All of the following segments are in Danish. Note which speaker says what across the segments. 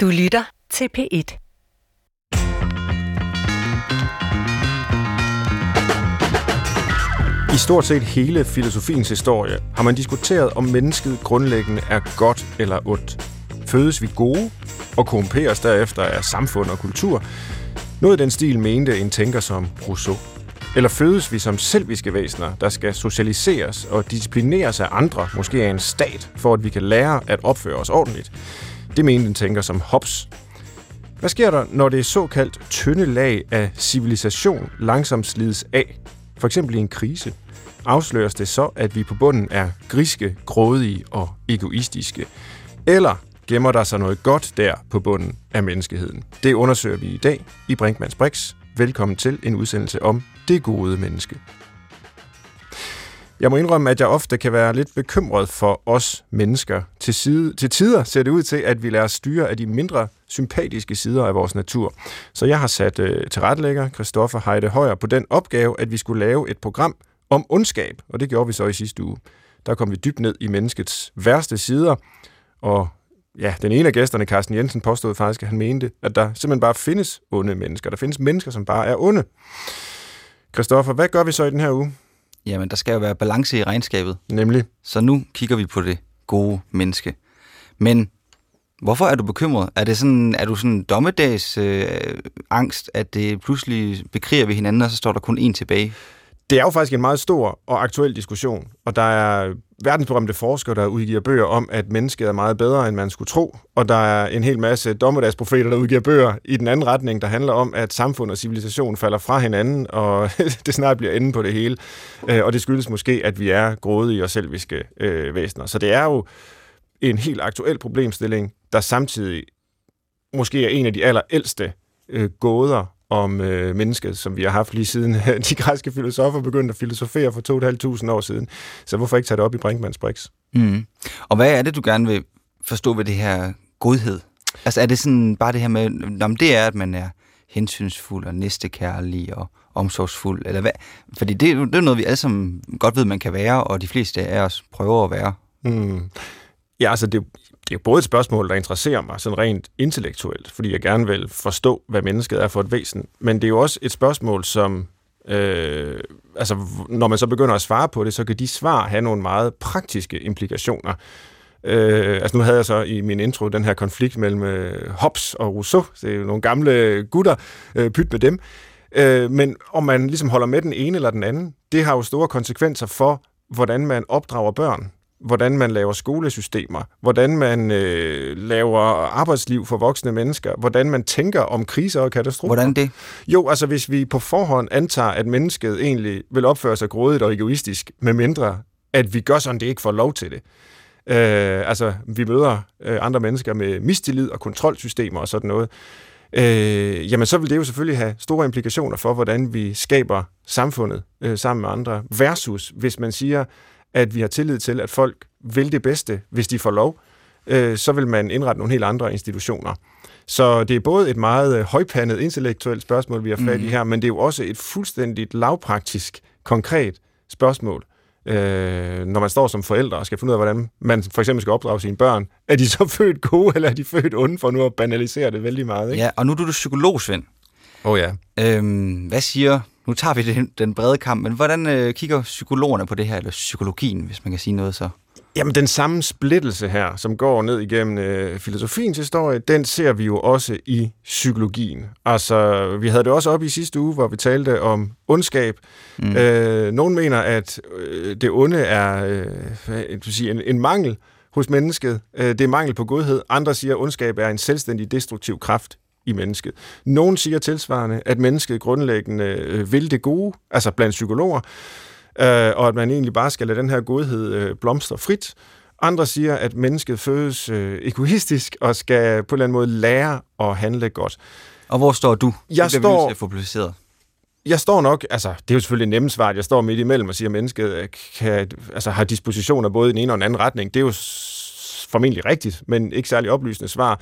Speaker 1: Du lytter til P1.
Speaker 2: I stort set hele filosofiens historie har man diskuteret, om mennesket grundlæggende er godt eller ondt. Fødes vi gode og korrumperes derefter af samfund og kultur? Noget i den stil mente en tænker som Rousseau. Eller fødes vi som selviske væsener, der skal socialiseres og disciplineres af andre, måske af en stat, for at vi kan lære at opføre os ordentligt? Det mente en tænker som Hobbes. Hvad sker der, når det såkaldt tynde lag af civilisation langsomt slides af? For eksempel i en krise. Afsløres det så, at vi på bunden er griske, grådige og egoistiske? Eller gemmer der sig noget godt der på bunden af menneskeheden? Det undersøger vi i dag i Brinkmanns Brix. Velkommen til en udsendelse om det gode menneske. Jeg må indrømme, at jeg ofte kan være lidt bekymret for os mennesker. Til, side, til tider ser det ud til, at vi lader os styre af de mindre sympatiske sider af vores natur. Så jeg har sat øh, tilrettelægger Christoffer Heide Højer på den opgave, at vi skulle lave et program om ondskab, og det gjorde vi så i sidste uge. Der kom vi dybt ned i menneskets værste sider, og ja, den ene af gæsterne, Carsten Jensen, påstod faktisk, at han mente, at der simpelthen bare findes onde mennesker. Der findes mennesker, som bare er onde. Christoffer, hvad gør vi så i den her uge?
Speaker 3: Jamen, der skal jo være balance i regnskabet.
Speaker 2: Nemlig?
Speaker 3: Så nu kigger vi på det gode menneske. Men hvorfor er du bekymret? Er, det sådan, er du sådan dommedags øh, angst, at det pludselig bekriger vi hinanden, og så står der kun én tilbage?
Speaker 2: Det er jo faktisk en meget stor og aktuel diskussion, og der er verdensberømte forskere, der udgiver bøger om, at mennesket er meget bedre, end man skulle tro, og der er en hel masse dommedagsprofeter, der udgiver bøger i den anden retning, der handler om, at samfund og civilisation falder fra hinanden, og det snart bliver enden på det hele. Øh, og det skyldes måske, at vi er grådige og selviske øh, væsener. Så det er jo en helt aktuel problemstilling, der samtidig måske er en af de allerældste øh, gåder om øh, mennesket, som vi har haft lige siden de græske filosofer begyndte at filosofere for 2.500 år siden. Så hvorfor ikke tage det op i Brinkmanns Brix?
Speaker 3: Mm. Og hvad er det, du gerne vil forstå ved det her godhed? Altså er det sådan bare det her med, om det er, at man er hensynsfuld og næstekærlig og omsorgsfuld, eller hvad? Fordi det, det er noget, vi alle sammen godt ved, man kan være, og de fleste af os prøver at være.
Speaker 2: Mm. Ja, altså det, det er både et spørgsmål, der interesserer mig sådan rent intellektuelt, fordi jeg gerne vil forstå, hvad mennesket er for et væsen. Men det er jo også et spørgsmål, som... Øh, altså, når man så begynder at svare på det, så kan de svar have nogle meget praktiske implikationer. Øh, altså nu havde jeg så i min intro den her konflikt mellem øh, Hobbes og Rousseau. Det er jo nogle gamle gutter, øh, pyt med dem. Øh, men om man ligesom holder med den ene eller den anden, det har jo store konsekvenser for, hvordan man opdrager børn hvordan man laver skolesystemer, hvordan man øh, laver arbejdsliv for voksne mennesker, hvordan man tænker om kriser og katastrofer.
Speaker 3: Hvordan det?
Speaker 2: Jo, altså hvis vi på forhånd antager, at mennesket egentlig vil opføre sig grådigt og egoistisk, med mindre at vi gør sådan, det ikke får lov til det. Øh, altså, vi møder øh, andre mennesker med mistillid og kontrolsystemer og sådan noget. Øh, jamen, så vil det jo selvfølgelig have store implikationer for, hvordan vi skaber samfundet øh, sammen med andre, versus hvis man siger, at vi har tillid til, at folk vil det bedste, hvis de får lov, øh, så vil man indrette nogle helt andre institutioner. Så det er både et meget øh, højpandet intellektuelt spørgsmål, vi har fat i mm. her, men det er jo også et fuldstændigt lavpraktisk, konkret spørgsmål, øh, når man står som forældre og skal finde ud af, hvordan man for eksempel skal opdrage sine børn. Er de så født gode, eller er de født onde, for nu at banalisere det vældig meget? Ikke?
Speaker 3: Ja, og nu er du psykolog, Svend.
Speaker 2: Åh oh, ja.
Speaker 3: Øhm, hvad siger nu tager vi den, den brede kamp, men hvordan øh, kigger psykologerne på det her, eller psykologien, hvis man kan sige noget så?
Speaker 2: Jamen, den samme splittelse her, som går ned igennem øh, filosofiens historie, den ser vi jo også i psykologien. Altså, vi havde det også op i sidste uge, hvor vi talte om ondskab. Mm. Øh, nogen mener, at øh, det onde er øh, sige, en, en mangel hos mennesket. Øh, det er mangel på godhed. Andre siger, at ondskab er en selvstændig destruktiv kraft i mennesket. Nogen siger tilsvarende, at mennesket grundlæggende øh, vil det gode, altså blandt psykologer, øh, og at man egentlig bare skal lade den her godhed øh, blomstre frit. Andre siger, at mennesket fødes øh, egoistisk og skal på en eller anden måde lære at handle godt.
Speaker 3: Og hvor står du?
Speaker 2: Jeg det står...
Speaker 3: Publiceret.
Speaker 2: Jeg står nok, altså det er jo selvfølgelig nemt svar, jeg står midt imellem og siger, at mennesket kan, altså, har dispositioner både i den ene og den anden retning. Det er jo formentlig rigtigt, men ikke særlig oplysende svar.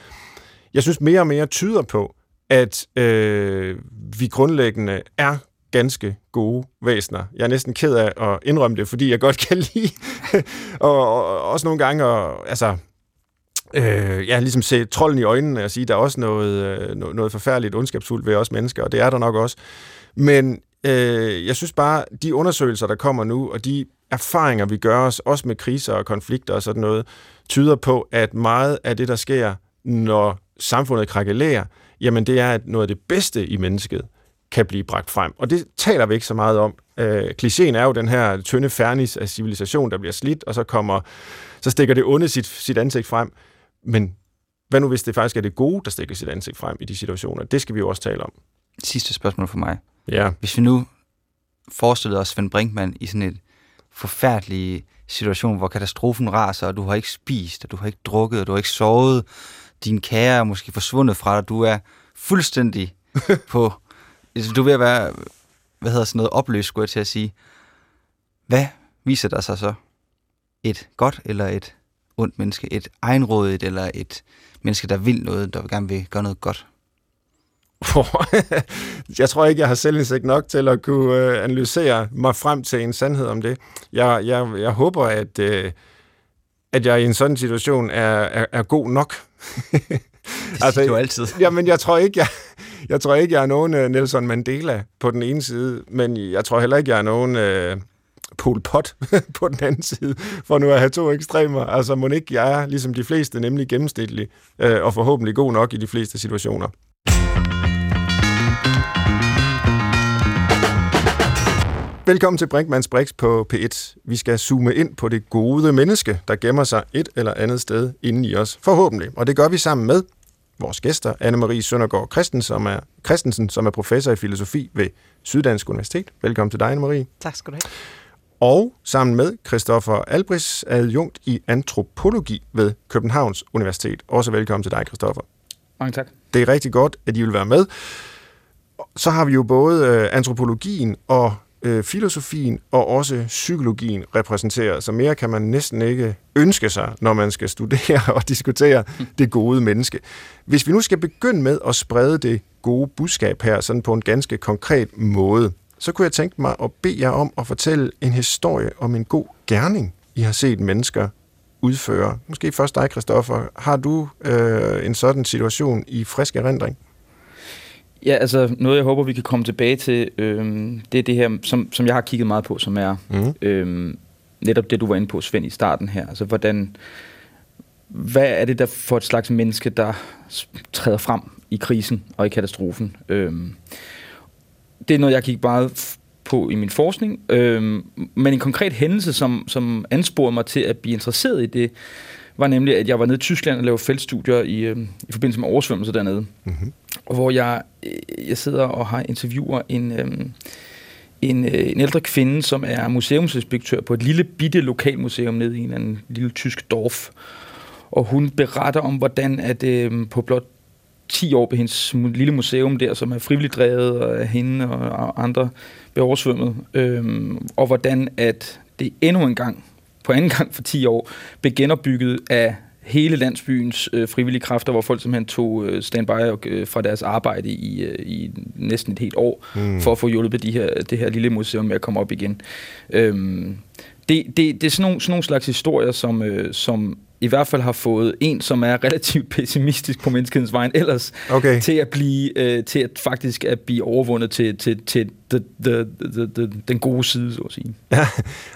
Speaker 2: Jeg synes mere og mere tyder på, at øh, vi grundlæggende er ganske gode væsener. Jeg er næsten ked af at indrømme det, fordi jeg godt kan lide, og, og også nogle gange, og, altså, øh, ja, ligesom se trolden i øjnene og sige, der er også noget, øh, noget forfærdeligt ondskabsfuldt ved os mennesker, og det er der nok også. Men øh, jeg synes bare, de undersøgelser, der kommer nu, og de erfaringer, vi gør os, også med kriser og konflikter og sådan noget, tyder på, at meget af det, der sker, når samfundet krakelerer, jamen det er, at noget af det bedste i mennesket kan blive bragt frem. Og det taler vi ikke så meget om. Øh, klichéen er jo den her tynde fernis af civilisation, der bliver slidt, og så kommer, så stikker det onde sit, sit ansigt frem. Men hvad nu, hvis det faktisk er det gode, der stikker sit ansigt frem i de situationer? Det skal vi jo også tale om.
Speaker 3: Sidste spørgsmål for mig.
Speaker 2: Ja.
Speaker 3: Hvis vi nu forestillede os Svend Brinkmann i sådan et forfærdelig situation, hvor katastrofen raser, og du har ikke spist, og du har ikke drukket, og du har ikke sovet, din kære er måske forsvundet fra dig, du er fuldstændig på, du er ved at være, hvad hedder sådan noget, opløst, skulle jeg til at sige. Hvad viser der sig så? Et godt eller et ondt menneske? Et egenrådigt eller et menneske, der vil noget, der gerne vil gøre noget godt?
Speaker 2: jeg tror ikke, jeg har selvindsigt nok til at kunne øh, analysere mig frem til en sandhed om det. Jeg, jeg, jeg håber, at, øh, at jeg i en sådan situation er, er, er god nok.
Speaker 3: det altså, du altid.
Speaker 2: Jamen, jeg tror ikke, jeg, jeg tror ikke, jeg er nogen uh, Nelson Mandela på den ene side, men jeg tror heller ikke, jeg er nogen uh, Pol Pot på den anden side, for nu at have to ekstremer. Altså, må ikke jeg er, ligesom de fleste, nemlig gennemsnitlig, uh, og forhåbentlig god nok i de fleste situationer. Velkommen til Brinkmanns Brix på P1. Vi skal zoome ind på det gode menneske, der gemmer sig et eller andet sted inde i os, forhåbentlig. Og det gør vi sammen med vores gæster, Anne-Marie Søndergaard Christensen, som er, Christensen, som er professor i filosofi ved Syddansk Universitet. Velkommen til dig, Anne-Marie.
Speaker 1: Tak skal du have.
Speaker 2: Og sammen med Christoffer Albris, adjunkt i antropologi ved Københavns Universitet. Også velkommen til dig, Christoffer.
Speaker 4: Mange tak.
Speaker 2: Det er rigtig godt, at I vil være med. Så har vi jo både øh, antropologien og øh, filosofien og også psykologien repræsenterer. så mere kan man næsten ikke ønske sig, når man skal studere og diskutere det gode menneske. Hvis vi nu skal begynde med at sprede det gode budskab her, sådan på en ganske konkret måde, så kunne jeg tænke mig at bede jer om at fortælle en historie om en god gerning, I har set mennesker udføre. Måske først dig, Christoffer. Har du øh, en sådan situation i frisk erindring?
Speaker 4: Ja, altså noget, jeg håber, vi kan komme tilbage til, øh, det er det her, som, som jeg har kigget meget på, som er mm. øh, netop det, du var inde på, Svend, i starten her. Altså, hvordan, hvad er det der for et slags menneske, der træder frem i krisen og i katastrofen? Øh, det er noget, jeg kigger meget på i min forskning, øh, men en konkret hændelse, som, som ansporede mig til at blive interesseret i det, var nemlig, at jeg var nede i Tyskland og lavede feltstudier i, øh, i forbindelse med oversvømmelse dernede. Mm-hmm. Hvor jeg, øh, jeg sidder og har interviewer en, øh, en, øh, en ældre kvinde, som er museumsinspektør på et lille bitte lokalmuseum nede i en, anden lille tysk dorf. Og hun beretter om, hvordan at øh, på blot 10 år på hendes lille museum der, som er frivilligt drevet af hende og andre, blev oversvømmet. Øh, og hvordan at det endnu en gang på anden gang for 10 år, blev genopbygget af hele landsbyens øh, frivillige kræfter, hvor folk simpelthen tog øh, standby øh, fra deres arbejde i, øh, i næsten et helt år, mm. for at få hjulpet de her, det her lille museum med at komme op igen. Øhm, det, det, det er sådan nogle, sådan nogle slags historier, som, øh, som i hvert fald har fået en, som er relativt pessimistisk på menneskets vejen ellers, okay. til at blive øh, til at faktisk at blive overvundet til, til, til the, the, the, the, den gode side, så at sige.
Speaker 2: Ja,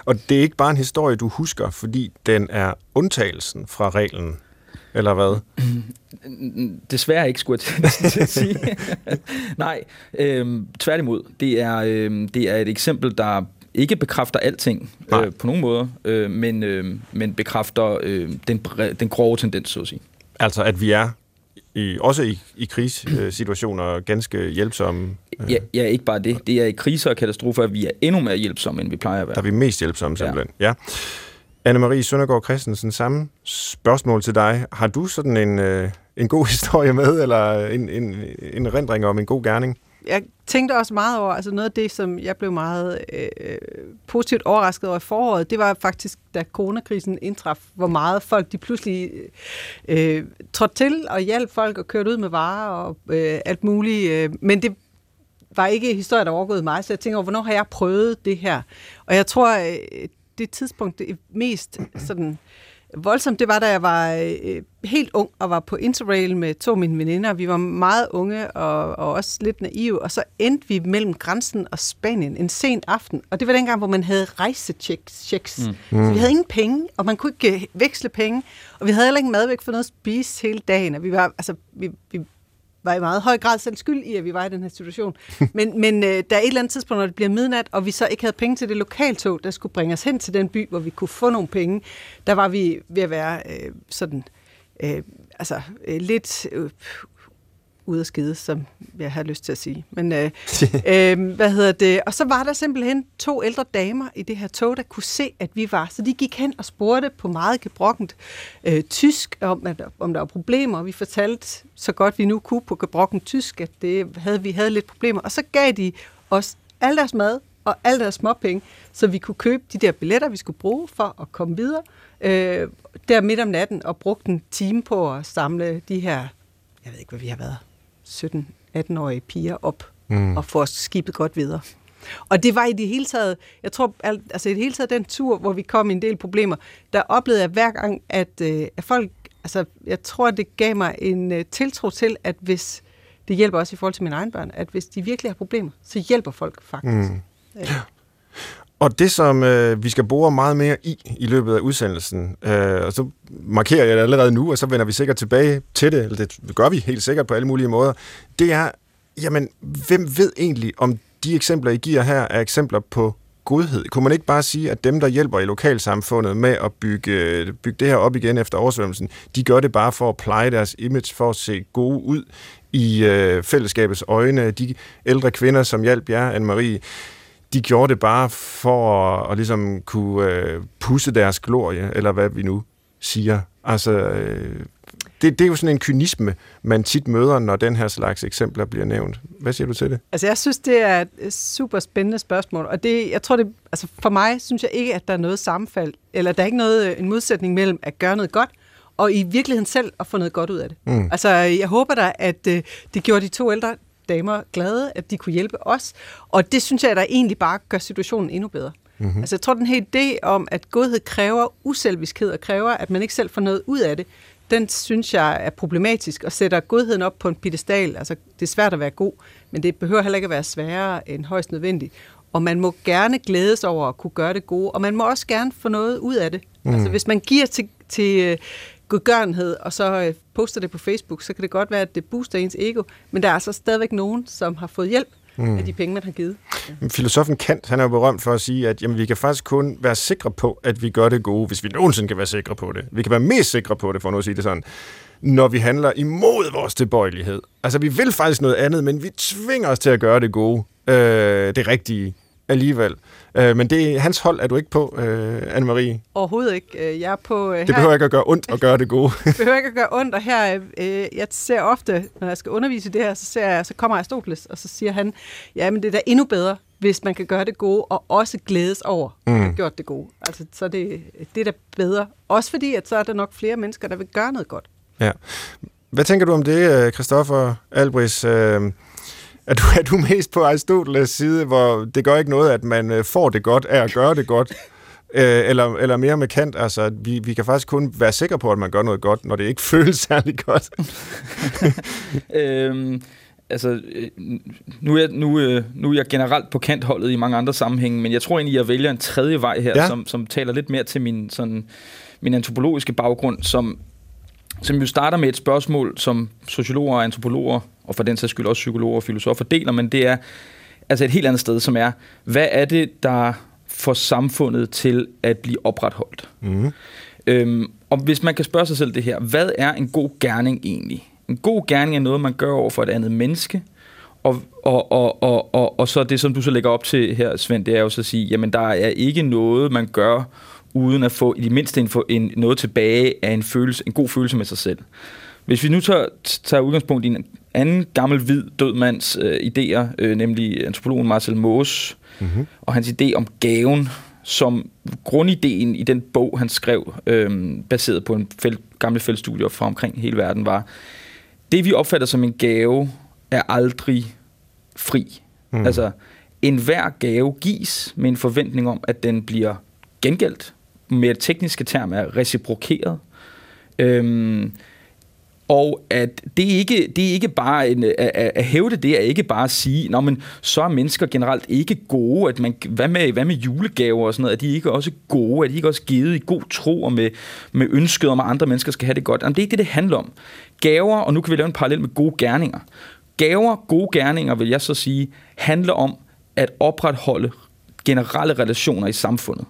Speaker 2: og det er ikke bare en historie, du husker, fordi den er undtagelsen fra reglen, eller hvad?
Speaker 4: Desværre ikke, skulle jeg til at sige. Nej, øh, tværtimod. Det er, øh, det er et eksempel, der ikke bekræfter alting øh, på nogen måde, øh, men, øh, men bekræfter øh, den, den grove tendens, så at sige.
Speaker 2: Altså, at vi er i, også i, i krigssituationer ganske hjælpsomme?
Speaker 4: Øh. Ja, ja, ikke bare det. Det er i kriser og katastrofer, at vi er endnu mere hjælpsomme, end vi plejer at være.
Speaker 2: Der er vi mest hjælpsomme, simpelthen. Ja. ja. Anne-Marie Søndergaard Christensen, samme spørgsmål til dig. Har du sådan en, øh, en god historie med, eller en, en, en rendring om en god gerning?
Speaker 1: Jeg tænkte også meget over, altså noget af det, som jeg blev meget øh, positivt overrasket over i foråret, det var faktisk, da coronakrisen indtraf, hvor meget folk de pludselig øh, trådte til og hjalp folk og kørte ud med varer og øh, alt muligt. Øh, men det var ikke historie, der overgået mig, så jeg tænker over, hvornår har jeg prøvet det her? Og jeg tror, øh, det tidspunkt, det er mest sådan voldsomt, det var, da jeg var øh, helt ung og var på Interrail med to af mine veninder. Vi var meget unge og, og også lidt naive, og så endte vi mellem grænsen og Spanien en sen aften. Og det var dengang, hvor man havde rejsechecks. Mm. Så vi havde ingen penge, og man kunne ikke øh, veksle penge. Og vi havde heller ikke madvæk for noget at spise hele dagen. Og vi var, altså, vi, vi var i meget høj grad selv skyld i, at vi var i den her situation. Men, men øh, der er et eller andet tidspunkt, når det bliver midnat, og vi så ikke havde penge til det lokaltog, der skulle bringe os hen til den by, hvor vi kunne få nogle penge, der var vi ved at være øh, sådan, øh, altså øh, lidt øh, ude af skide, som jeg har lyst til at sige. Men øh, øh, hvad hedder det? Og så var der simpelthen to ældre damer i det her tog, der kunne se, at vi var. Så de gik hen og spurgte på meget gebrokkent øh, tysk, om, at, om der var problemer. Vi fortalte så godt vi nu kunne på gebrokkent tysk, at det havde, vi havde lidt problemer. Og så gav de os al deres mad og alle deres småpenge, så vi kunne købe de der billetter, vi skulle bruge for at komme videre øh, der midt om natten, og brugte en time på at samle de her, jeg ved ikke, hvad vi har været, 17-18-årige piger op mm. og få skibet godt videre. Og det var i det hele taget, jeg tror, altså i det hele taget den tur, hvor vi kom i en del problemer, der oplevede jeg hver gang, at, øh, at folk, altså jeg tror, det gav mig en uh, tiltro til, at hvis, det hjælper også i forhold til mine egne børn, at hvis de virkelig har problemer, så hjælper folk faktisk. Mm. Ja.
Speaker 2: Og det, som øh, vi skal bore meget mere i i løbet af udsendelsen, øh, og så markerer jeg det allerede nu, og så vender vi sikkert tilbage til det, eller det gør vi helt sikkert på alle mulige måder, det er, jamen, hvem ved egentlig, om de eksempler, I giver her, er eksempler på godhed? Kunne man ikke bare sige, at dem, der hjælper i lokalsamfundet med at bygge, bygge det her op igen efter oversvømmelsen, de gør det bare for at pleje deres image, for at se gode ud i øh, fællesskabets øjne. De ældre kvinder, som hjalp jer, Anne-Marie, de gjorde det bare for at, at ligesom kunne øh, pusse deres glorie, eller hvad vi nu siger. Altså, øh, det, det er jo sådan en kynisme, man tit møder, når den her slags eksempler bliver nævnt. Hvad siger du til det?
Speaker 1: Altså, jeg synes, det er et super spændende spørgsmål, og det, jeg tror, det, altså for mig synes jeg ikke, at der er noget sammenfald, eller der er ikke noget, en modsætning mellem at gøre noget godt, og i virkeligheden selv at få noget godt ud af det. Mm. Altså, jeg håber da, at øh, det gjorde de to ældre damer glade, at de kunne hjælpe os. Og det synes jeg, der egentlig bare gør situationen endnu bedre. Mm-hmm. Altså jeg tror, den her idé om, at godhed kræver uselviskhed og kræver, at man ikke selv får noget ud af det, den synes jeg er problematisk og sætter godheden op på en pedestal. Altså det er svært at være god, men det behøver heller ikke at være sværere end højst nødvendigt. Og man må gerne glædes over at kunne gøre det gode, og man må også gerne få noget ud af det. Mm. Altså hvis man giver til, til godgørenhed, og så øh, poster det på Facebook, så kan det godt være, at det booster ens ego, men der er altså stadigvæk nogen, som har fået hjælp mm. af de penge, man har givet.
Speaker 2: Ja. Filosofen Kant, han er jo berømt for at sige, at jamen, vi kan faktisk kun være sikre på, at vi gør det gode, hvis vi nogensinde kan være sikre på det. Vi kan være mest sikre på det, for nu at sige det sådan, når vi handler imod vores tilbøjelighed. Altså, vi vil faktisk noget andet, men vi tvinger os til at gøre det gode, øh, det rigtige alligevel. Øh, men det, hans hold er du ikke på, øh, Anne-Marie?
Speaker 1: Overhovedet ikke. Øh, jeg er på... Øh,
Speaker 2: det behøver ikke at gøre ondt at gøre det gode.
Speaker 1: det behøver ikke at gøre ondt, og her, øh, jeg ser ofte, når jeg skal undervise det her, så, ser jeg, så kommer Aristoteles, og så siger han, ja, men det er da endnu bedre, hvis man kan gøre det gode, og også glædes over at mm. have gjort det gode. Altså, så det, det er da bedre. Også fordi, at så er der nok flere mennesker, der vil gøre noget godt.
Speaker 2: Ja. Hvad tænker du om det, Christoffer Albris? Øh, er du, er du mest på Aristoteles side, hvor det gør ikke noget, at man øh, får det godt af at gøre det godt? Øh, eller, eller mere med Kant, altså vi, vi kan faktisk kun være sikre på, at man gør noget godt, når det ikke føles særlig godt.
Speaker 4: øhm, altså, øh, nu er, nu, øh, nu er jeg generelt på kantholdet i mange andre sammenhænge, men jeg tror egentlig, jeg vælger en tredje vej her, ja. som, som taler lidt mere til min, sådan, min antropologiske baggrund, som, som jo starter med et spørgsmål, som sociologer og antropologer og for den sags skyld også psykologer og filosofer deler, men det er altså et helt andet sted, som er, hvad er det, der får samfundet til at blive opretholdt? Mm. Øhm, og hvis man kan spørge sig selv det her, hvad er en god gerning egentlig? En god gerning er noget, man gør over for et andet menneske, og, og, og, og, og, og så det, som du så lægger op til her, Svend, det er jo så at sige, jamen der er ikke noget, man gør, uden at få i det mindste en, en, noget tilbage af en, følelse, en god følelse med sig selv. Hvis vi nu tager, tager udgangspunkt i en anden gammel hvid død mands øh, idéer, øh, nemlig antropologen Marcel Mauss, mm-hmm. og hans idé om gaven, som grundideen i den bog, han skrev, øh, baseret på en fæld, gamle feltstudier fra omkring hele verden, var, det vi opfatter som en gave, er aldrig fri. Mm. Altså, enhver gave gives med en forventning om, at den bliver gengældt mere tekniske term er reciprokeret. Øhm, og at det ikke, det er ikke bare en, at, at hævde det er ikke bare at sige, Nå, men så er mennesker generelt ikke gode. At man, hvad, med, hvad med julegaver og sådan noget? Er de ikke også gode? Er de ikke også givet i god tro og med, med ønsket om, at andre mennesker skal have det godt? Jamen, det er ikke det, det handler om. Gaver, og nu kan vi lave en parallel med gode gerninger. Gaver, gode gerninger, vil jeg så sige, handler om at opretholde generelle relationer i samfundet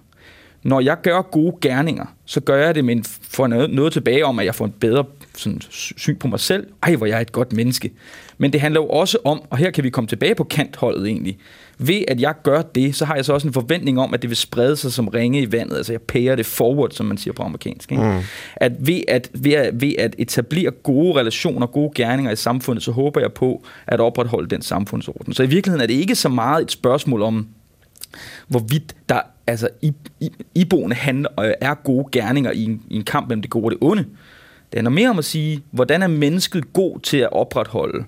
Speaker 4: når jeg gør gode gerninger, så gør jeg det med en, for noget, noget tilbage om, at jeg får en bedre sådan, syn på mig selv. Ej, hvor jeg er et godt menneske. Men det handler jo også om, og her kan vi komme tilbage på kantholdet egentlig, ved at jeg gør det, så har jeg så også en forventning om, at det vil sprede sig som ringe i vandet. Altså jeg pærer det forward, som man siger på amerikansk. Ikke? Mm. At, ved at ved at ved at etablere gode relationer, gode gerninger i samfundet, så håber jeg på at opretholde den samfundsorden. Så i virkeligheden er det ikke så meget et spørgsmål om, hvorvidt der altså i, i, iboende handler, øh, er gode gerninger i en, i en kamp mellem det gode og det onde. Det handler mere om at sige, hvordan er mennesket god til at opretholde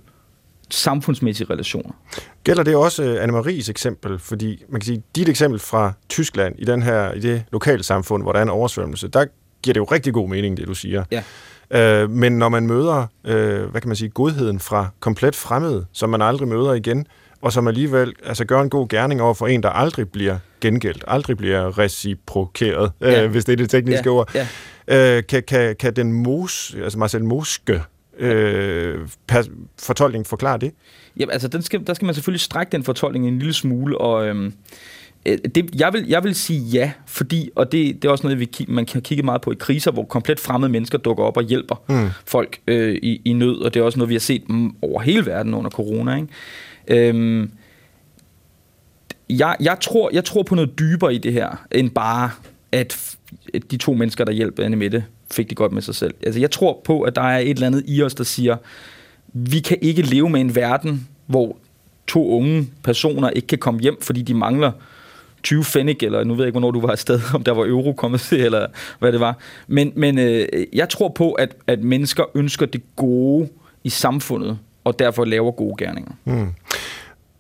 Speaker 4: samfundsmæssige relationer.
Speaker 2: Gælder det også øh, Anne-Maries eksempel? Fordi man kan sige, dit eksempel fra Tyskland i, den her, i det lokale samfund, hvor der er en oversvømmelse, der giver det jo rigtig god mening, det du siger.
Speaker 4: Ja.
Speaker 2: Øh, men når man møder, øh, hvad kan man sige, godheden fra komplet fremmede, som man aldrig møder igen, og som alligevel altså, gør en god gerning over for en, der aldrig bliver gengældt, aldrig bliver reciprokeret, ja. øh, hvis det er det tekniske ja. ord. Ja. Øh, kan, kan, kan den mos, altså Marcel Moske, øh, fortolkning forklare det?
Speaker 4: Jamen, altså, den skal, der skal man selvfølgelig strække den fortolkning en lille smule, og øhm, øh, det, jeg, vil, jeg vil sige ja, fordi, og det, det er også noget, vi, man kan kigge meget på i kriser, hvor komplet fremmede mennesker dukker op og hjælper mm. folk øh, i, i nød, og det er også noget, vi har set over hele verden under corona. Ikke? Øhm, jeg, jeg, tror, jeg tror på noget dybere i det her, end bare, at de to mennesker, der hjælper Anne Mette, fik det godt med sig selv. Altså, jeg tror på, at der er et eller andet i os, der siger, vi kan ikke leve med en verden, hvor to unge personer ikke kan komme hjem, fordi de mangler 20 fennig, eller nu ved jeg ikke, hvornår du var afsted, om der var euro kommet til, eller hvad det var. Men, men øh, jeg tror på, at, at mennesker ønsker det gode i samfundet, og derfor laver gode gerninger. Mm.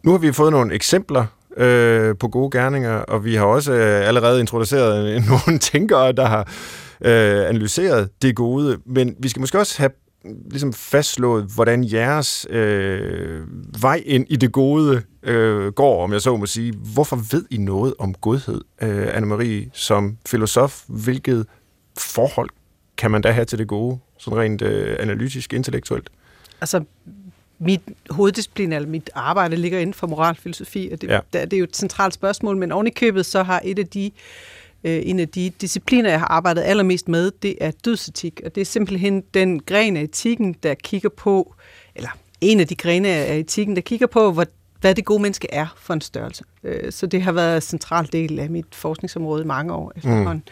Speaker 2: Nu har vi fået nogle eksempler øh, på gode gerninger, og vi har også øh, allerede introduceret nogle tænkere, der har øh, analyseret det gode, men vi skal måske også have ligesom fastslået, hvordan jeres øh, vej ind i det gode øh, går, om jeg så må sige. Hvorfor ved I noget om godhed, øh, Anne-Marie, som filosof? Hvilket forhold kan man da have til det gode, sådan rent øh, analytisk, intellektuelt?
Speaker 1: Altså, mit hoveddisciplin, eller mit arbejde, ligger inden for moralfilosofi, og det, ja. det er jo et centralt spørgsmål, men oven i købet, så har et af de øh, en af de discipliner, jeg har arbejdet allermest med, det er dødsetik, og det er simpelthen den gren af etikken, der kigger på, eller en af de grene af etikken, der kigger på, hvad, hvad det gode menneske er for en størrelse. Øh, så det har været en central del af mit forskningsområde i mange år efterhånden.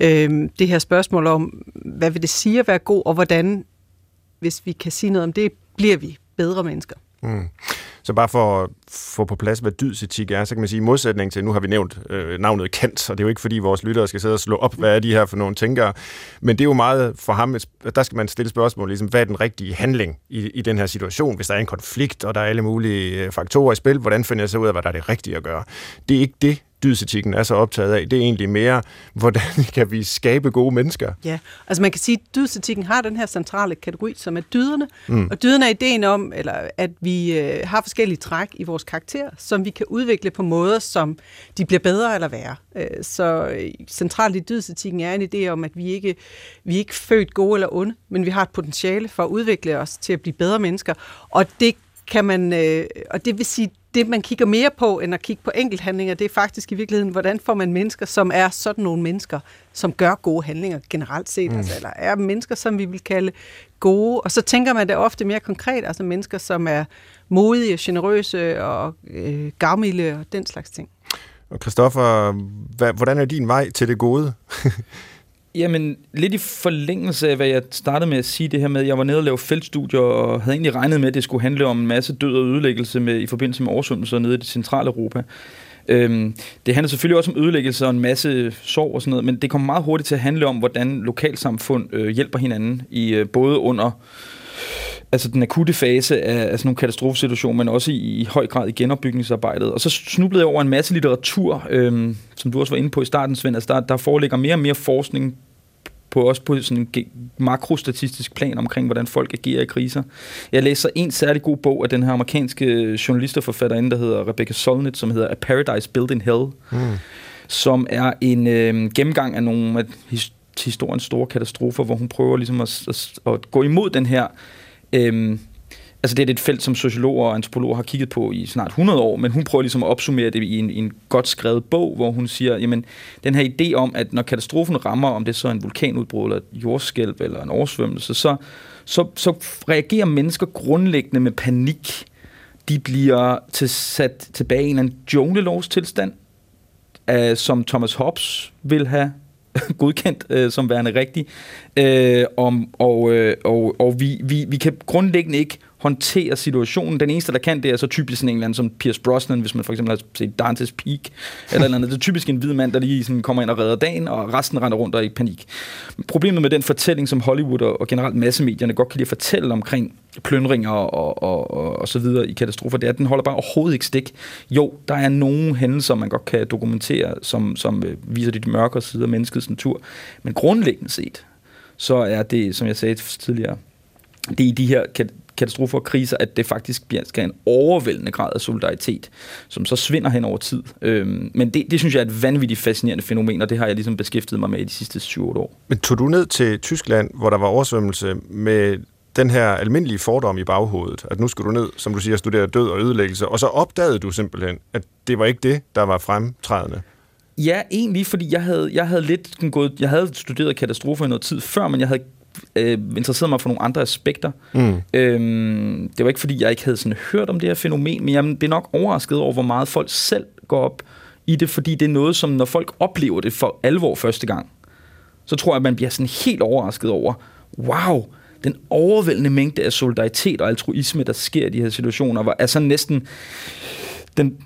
Speaker 1: Mm. Øh, det her spørgsmål om, hvad vil det sige at være god, og hvordan, hvis vi kan sige noget om det, bliver vi bedre mennesker. Mm.
Speaker 2: Så bare for at få på plads, hvad dydsetik er, så kan man sige i modsætning til, nu har vi nævnt øh, navnet Kant, og det er jo ikke fordi vores lyttere skal sidde og slå op, hvad er de her for nogle tænkere, men det er jo meget for ham, der skal man stille spørgsmål, ligesom, hvad er den rigtige handling i, i den her situation, hvis der er en konflikt, og der er alle mulige øh, faktorer i spil, hvordan finder jeg så ud af, hvad der er det rigtige at gøre? Det er ikke det, dydsetikken er så optaget af. Det er egentlig mere, hvordan kan vi skabe gode mennesker?
Speaker 1: Ja, altså man kan sige, at dydsetikken har den her centrale kategori, som er dyderne. Mm. Og dyderne er ideen om, eller at vi øh, har forskellige træk i vores karakter, som vi kan udvikle på måder, som de bliver bedre eller værre. Øh, så øh, centralt i dydsetikken er en idé om, at vi ikke vi er ikke født gode eller onde, men vi har et potentiale for at udvikle os til at blive bedre mennesker. Og det kan man, øh, og det vil sige, det man kigger mere på, end at kigge på enkelthandlinger, det er faktisk i virkeligheden, hvordan får man mennesker, som er sådan nogle mennesker, som gør gode handlinger generelt set, mm. altså, eller er mennesker, som vi vil kalde gode, og så tænker man det ofte mere konkret, altså mennesker, som er modige, generøse og øh, gavmilde og den slags ting.
Speaker 2: Og Christoffer, hvordan er din vej til det gode?
Speaker 4: Jamen, lidt i forlængelse af, hvad jeg startede med at sige det her med, jeg var nede og lavede feltstudier, og havde egentlig regnet med, at det skulle handle om en masse død og ødelæggelse med, i forbindelse med oversvømmelser nede i det centrale Europa. Øhm, det handler selvfølgelig også om ødelæggelse og en masse sorg og sådan noget, men det kommer meget hurtigt til at handle om, hvordan lokalsamfund øh, hjælper hinanden, i øh, både under altså den akutte fase af, af sådan nogle katastrofesituationer, men også i, i høj grad i genopbygningsarbejdet. Og så snublede jeg over en masse litteratur, øhm, som du også var inde på i starten, Svend. Altså der, der foreligger mere og mere forskning på også på sådan en makrostatistisk plan omkring, hvordan folk agerer i kriser. Jeg læser en særlig god bog af den her amerikanske journalist og forfatterinde, der hedder Rebecca Solnit, som hedder A Paradise Built in Hell, mm. som er en øh, gennemgang af nogle af historiens store katastrofer, hvor hun prøver ligesom at, at, at gå imod den her øh, Øhm, altså det er et felt, som sociologer og antropologer har kigget på i snart 100 år, men hun prøver ligesom at opsummere det i en, i en godt skrevet bog, hvor hun siger, jamen den her idé om, at når katastrofen rammer, om det så er en vulkanudbrud, eller et jordskælv, eller en oversvømmelse, så, så, så reagerer mennesker grundlæggende med panik. De bliver til, sat tilbage i en junglelovs tilstand, øh, som Thomas Hobbes vil have godkendt øh, som værende rigtig. Øh, om, og øh, og, og vi, vi, vi kan grundlæggende ikke håndtere situationen. Den eneste, der kan, det er så typisk en eller anden som Pierce Brosnan, hvis man for eksempel har set Dante's Peak, eller eller andet. Det er typisk en hvid mand, der lige sådan kommer ind og redder dagen, og resten render rundt og er i panik. Problemet med den fortælling, som Hollywood og, og generelt massemedierne godt kan lide at fortælle omkring plyndringer og, og, og, og så videre i katastrofer, det er, at den holder bare overhovedet ikke stik. Jo, der er nogle hændelser, man godt kan dokumentere, som, som øh, viser de mørke sider af menneskets natur. Men grundlæggende set, så er det, som jeg sagde tidligere, det er i de her katastrofer og kriser, at det faktisk bliver, skal en overvældende grad af solidaritet, som så svinder hen over tid. Øhm, men det, det synes jeg er et vanvittigt fascinerende fænomen, og det har jeg ligesom beskæftiget mig med i de sidste 7-8 år.
Speaker 2: Men tog du ned til Tyskland, hvor der var oversvømmelse med den her almindelige fordom i baghovedet, at nu skulle du ned, som du siger, studere død og ødelæggelse, og så opdagede du simpelthen, at det var ikke det, der var fremtrædende?
Speaker 4: Ja, egentlig, fordi jeg havde, jeg havde lidt gået, jeg havde studeret katastrofer i noget tid før, men jeg havde øh, interesseret mig for nogle andre aspekter. Mm. Øhm, det var ikke, fordi jeg ikke havde sådan hørt om det her fænomen, men jeg blev nok overrasket over, hvor meget folk selv går op i det, fordi det er noget, som når folk oplever det for alvor første gang, så tror jeg, at man bliver sådan helt overrasket over, wow, den overvældende mængde af solidaritet og altruisme, der sker i de her situationer, var, er sådan næsten den,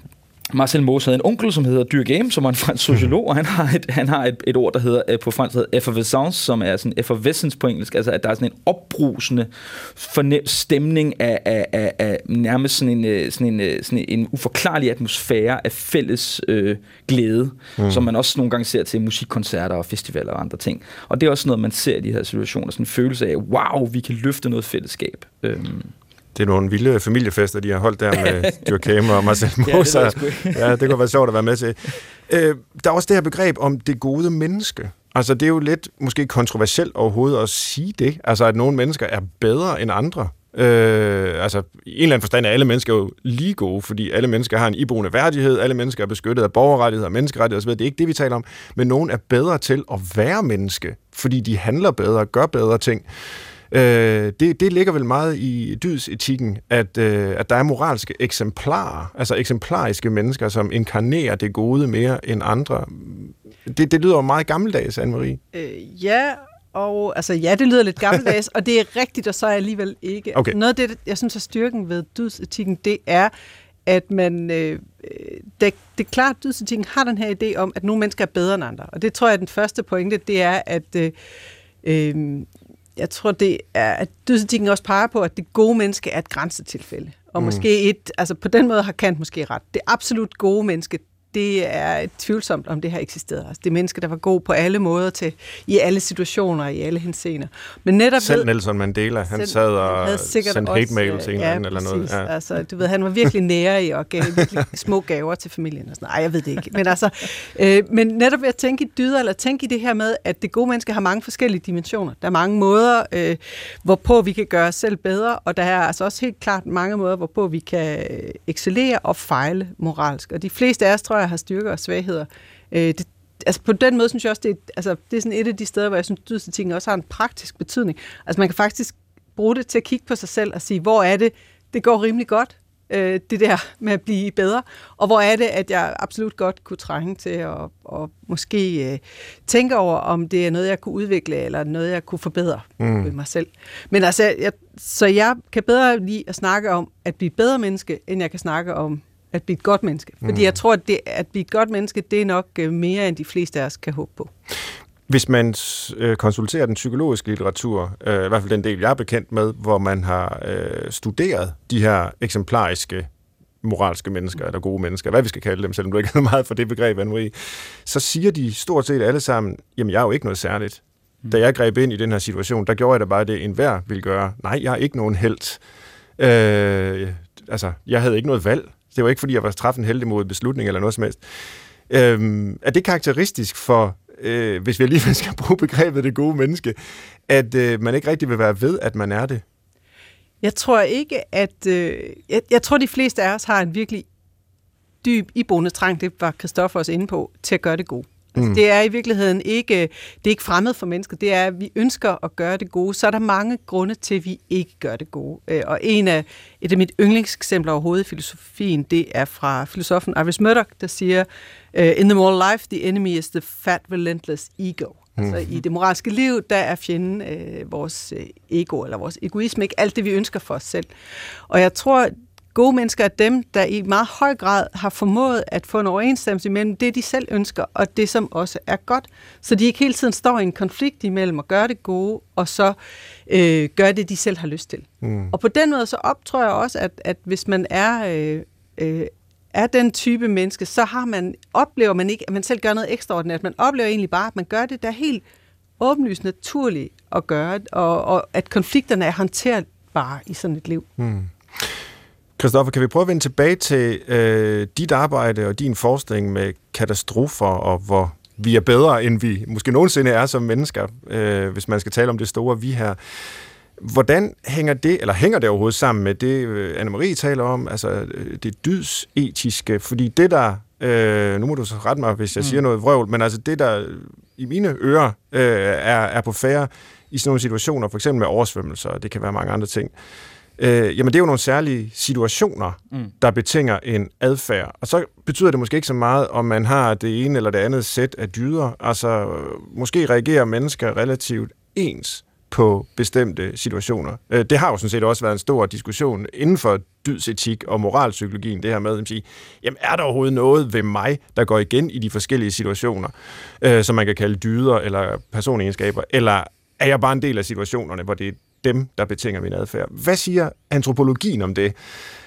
Speaker 4: Marcel Mauss havde en onkel, som hedder Dyr Game, som er en fransk sociolog, og han har et, han har et, et ord, der hedder øh, på fransk hedder effervescence, som er sådan effervescence på engelsk, altså at der er sådan en opbrusende fornem, stemning af, af, af, af nærmest sådan en, øh, sådan, en, øh, sådan en uforklarlig atmosfære af fælles øh, glæde, mm. som man også nogle gange ser til musikkoncerter og festivaler og andre ting. Og det er også noget, man ser i de her situationer, sådan en følelse af, wow, vi kan løfte noget fællesskab. Øhm.
Speaker 2: Det er nogle vilde familiefester, de har holdt der med Dyrkame og Marcel Moser. ja, det, ja, det kunne være sjovt at være med til. Øh, der er også det her begreb om det gode menneske. Altså, det er jo lidt måske kontroversielt overhovedet at sige det. Altså, at nogle mennesker er bedre end andre. Øh, altså, i en eller anden forstand er alle mennesker jo lige gode, fordi alle mennesker har en iboende værdighed, alle mennesker er beskyttet af borgerrettigheder og menneskerettigheder osv. Det er ikke det, vi taler om. Men nogen er bedre til at være menneske, fordi de handler bedre, gør bedre ting. Øh, det, det ligger vel meget i dydsetikken, at, øh, at der er moralske eksemplarer, altså eksemplariske mennesker, som inkarnerer det gode mere end andre. Det, det lyder jo meget gammeldags, Anne-Marie.
Speaker 1: Øh, ja, og altså ja, det lyder lidt gammeldags, og det er rigtigt, og så er alligevel ikke.
Speaker 2: Okay.
Speaker 1: Noget af det, jeg synes er styrken ved dydsetikken, det er, at man, øh, det, det er klart, at dydsetikken har den her idé om, at nogle mennesker er bedre end andre. Og det tror jeg, at den første pointe, det er, at øh, øh, jeg tror, det er, at dødsetikken også peger på, at det gode menneske er et grænsetilfælde. Og mm. måske et, altså på den måde har Kant måske ret. Det absolut gode menneske, det er tvivlsomt, om det har eksisteret. Altså, det er mennesker, der var gode på alle måder til, i alle situationer, i alle henseender.
Speaker 2: Men netop Selv ved, Nelson Mandela, han selv, sad og han sendte hate mail til en ja, eller noget. Ja.
Speaker 1: Altså, du ved, han var virkelig nære i og gav virkelig små gaver til familien. Og sådan. Ej, jeg ved det ikke. Men, altså, øh, men netop ved at tænke i dyder, eller tænke i det her med, at det gode menneske har mange forskellige dimensioner. Der er mange måder, øh, hvorpå vi kan gøre os selv bedre, og der er altså også helt klart mange måder, hvorpå vi kan excellere og fejle moralsk. Og de fleste af os, tror jeg, har styrker og svagheder. Øh, det, altså på den måde synes jeg også, det er, altså, det er sådan et af de steder, hvor jeg synes, at dydsetingen også har en praktisk betydning. Altså man kan faktisk bruge det til at kigge på sig selv og sige, hvor er det, det går rimelig godt, øh, det der med at blive bedre, og hvor er det, at jeg absolut godt kunne trænge til at og måske øh, tænke over, om det er noget, jeg kunne udvikle, eller noget, jeg kunne forbedre mm. ved mig selv. Men altså, jeg, så jeg kan bedre lide at snakke om at blive bedre menneske, end jeg kan snakke om at blive et godt menneske. Fordi mm. jeg tror, at det at blive et godt menneske, det er nok øh, mere, end de fleste af os kan håbe på.
Speaker 2: Hvis man øh, konsulterer den psykologiske litteratur, øh, i hvert fald den del, jeg er bekendt med, hvor man har øh, studeret de her eksemplariske moralske mennesker, eller gode mennesker, hvad vi skal kalde dem, selvom du ikke har meget for det begreb, Anne så siger de stort set alle sammen, jamen jeg er jo ikke noget særligt. Mm. Da jeg greb ind i den her situation, der gjorde jeg da bare det, enhver vil gøre. Nej, jeg er ikke nogen held. Øh, altså, jeg havde ikke noget valg. Det var ikke, fordi jeg var træffet en heldig mod beslutning eller noget som helst. Øhm, er det karakteristisk for, øh, hvis vi alligevel skal bruge begrebet det gode menneske, at øh, man ikke rigtig vil være ved, at man er det?
Speaker 1: Jeg tror ikke, at... Øh, jeg, jeg tror, de fleste af os har en virkelig dyb iboende trang, det var Christoffer også inde på, til at gøre det gode. Altså, mm. Det er i virkeligheden ikke, det er ikke fremmed for mennesker, det er, at vi ønsker at gøre det gode. Så er der mange grunde til, at vi ikke gør det gode. Øh, og en af, et af mit yndlingseksempler overhovedet i filosofien, det er fra filosofen Iris Murdoch, der siger, øh, In the moral life, the enemy is the fat, relentless ego. Mm. Altså i det moralske liv, der er fjenden øh, vores øh, ego, eller vores egoisme, ikke alt det, vi ønsker for os selv. Og jeg tror, gode mennesker er dem, der i meget høj grad har formået at få en overensstemmelse mellem det, de selv ønsker, og det, som også er godt. Så de ikke hele tiden står i en konflikt imellem at gøre det gode, og så øh, gøre det, de selv har lyst til. Mm. Og på den måde så optrår jeg også, at, at hvis man er... Øh, øh, er den type menneske, så har man, oplever man ikke, at man selv gør noget ekstraordinært. Man oplever egentlig bare, at man gør det, der er helt åbenlyst naturligt at gøre, og, og at konflikterne er håndterbare i sådan et liv. Mm.
Speaker 2: Christoffer, kan vi prøve at vende tilbage til øh, dit arbejde og din forskning med katastrofer, og hvor vi er bedre, end vi måske nogensinde er som mennesker, øh, hvis man skal tale om det store vi her. Hvordan hænger det, eller hænger det overhovedet sammen med det, øh, Anne-Marie taler om, altså øh, det dydsetiske? Fordi det der, øh, nu må du så rette mig, hvis jeg mm. siger noget vrøvl, men altså det der i mine ører øh, er, er på færre i sådan nogle situationer, for eksempel med oversvømmelser, og det kan være mange andre ting, øh, jamen det er jo nogle særlige situationer, mm. der betinger en adfærd. Og så betyder det måske ikke så meget, om man har det ene eller det andet sæt af dyder. Altså, måske reagerer mennesker relativt ens på bestemte situationer. Øh, det har jo sådan set også været en stor diskussion inden for dydsetik og moralpsykologien, det her med at sige, jamen er der overhovedet noget ved mig, der går igen i de forskellige situationer, øh, som man kan kalde dyder eller personegenskaber, eller er jeg bare en del af situationerne, hvor det er dem, der betinger min adfærd. Hvad siger antropologien om det?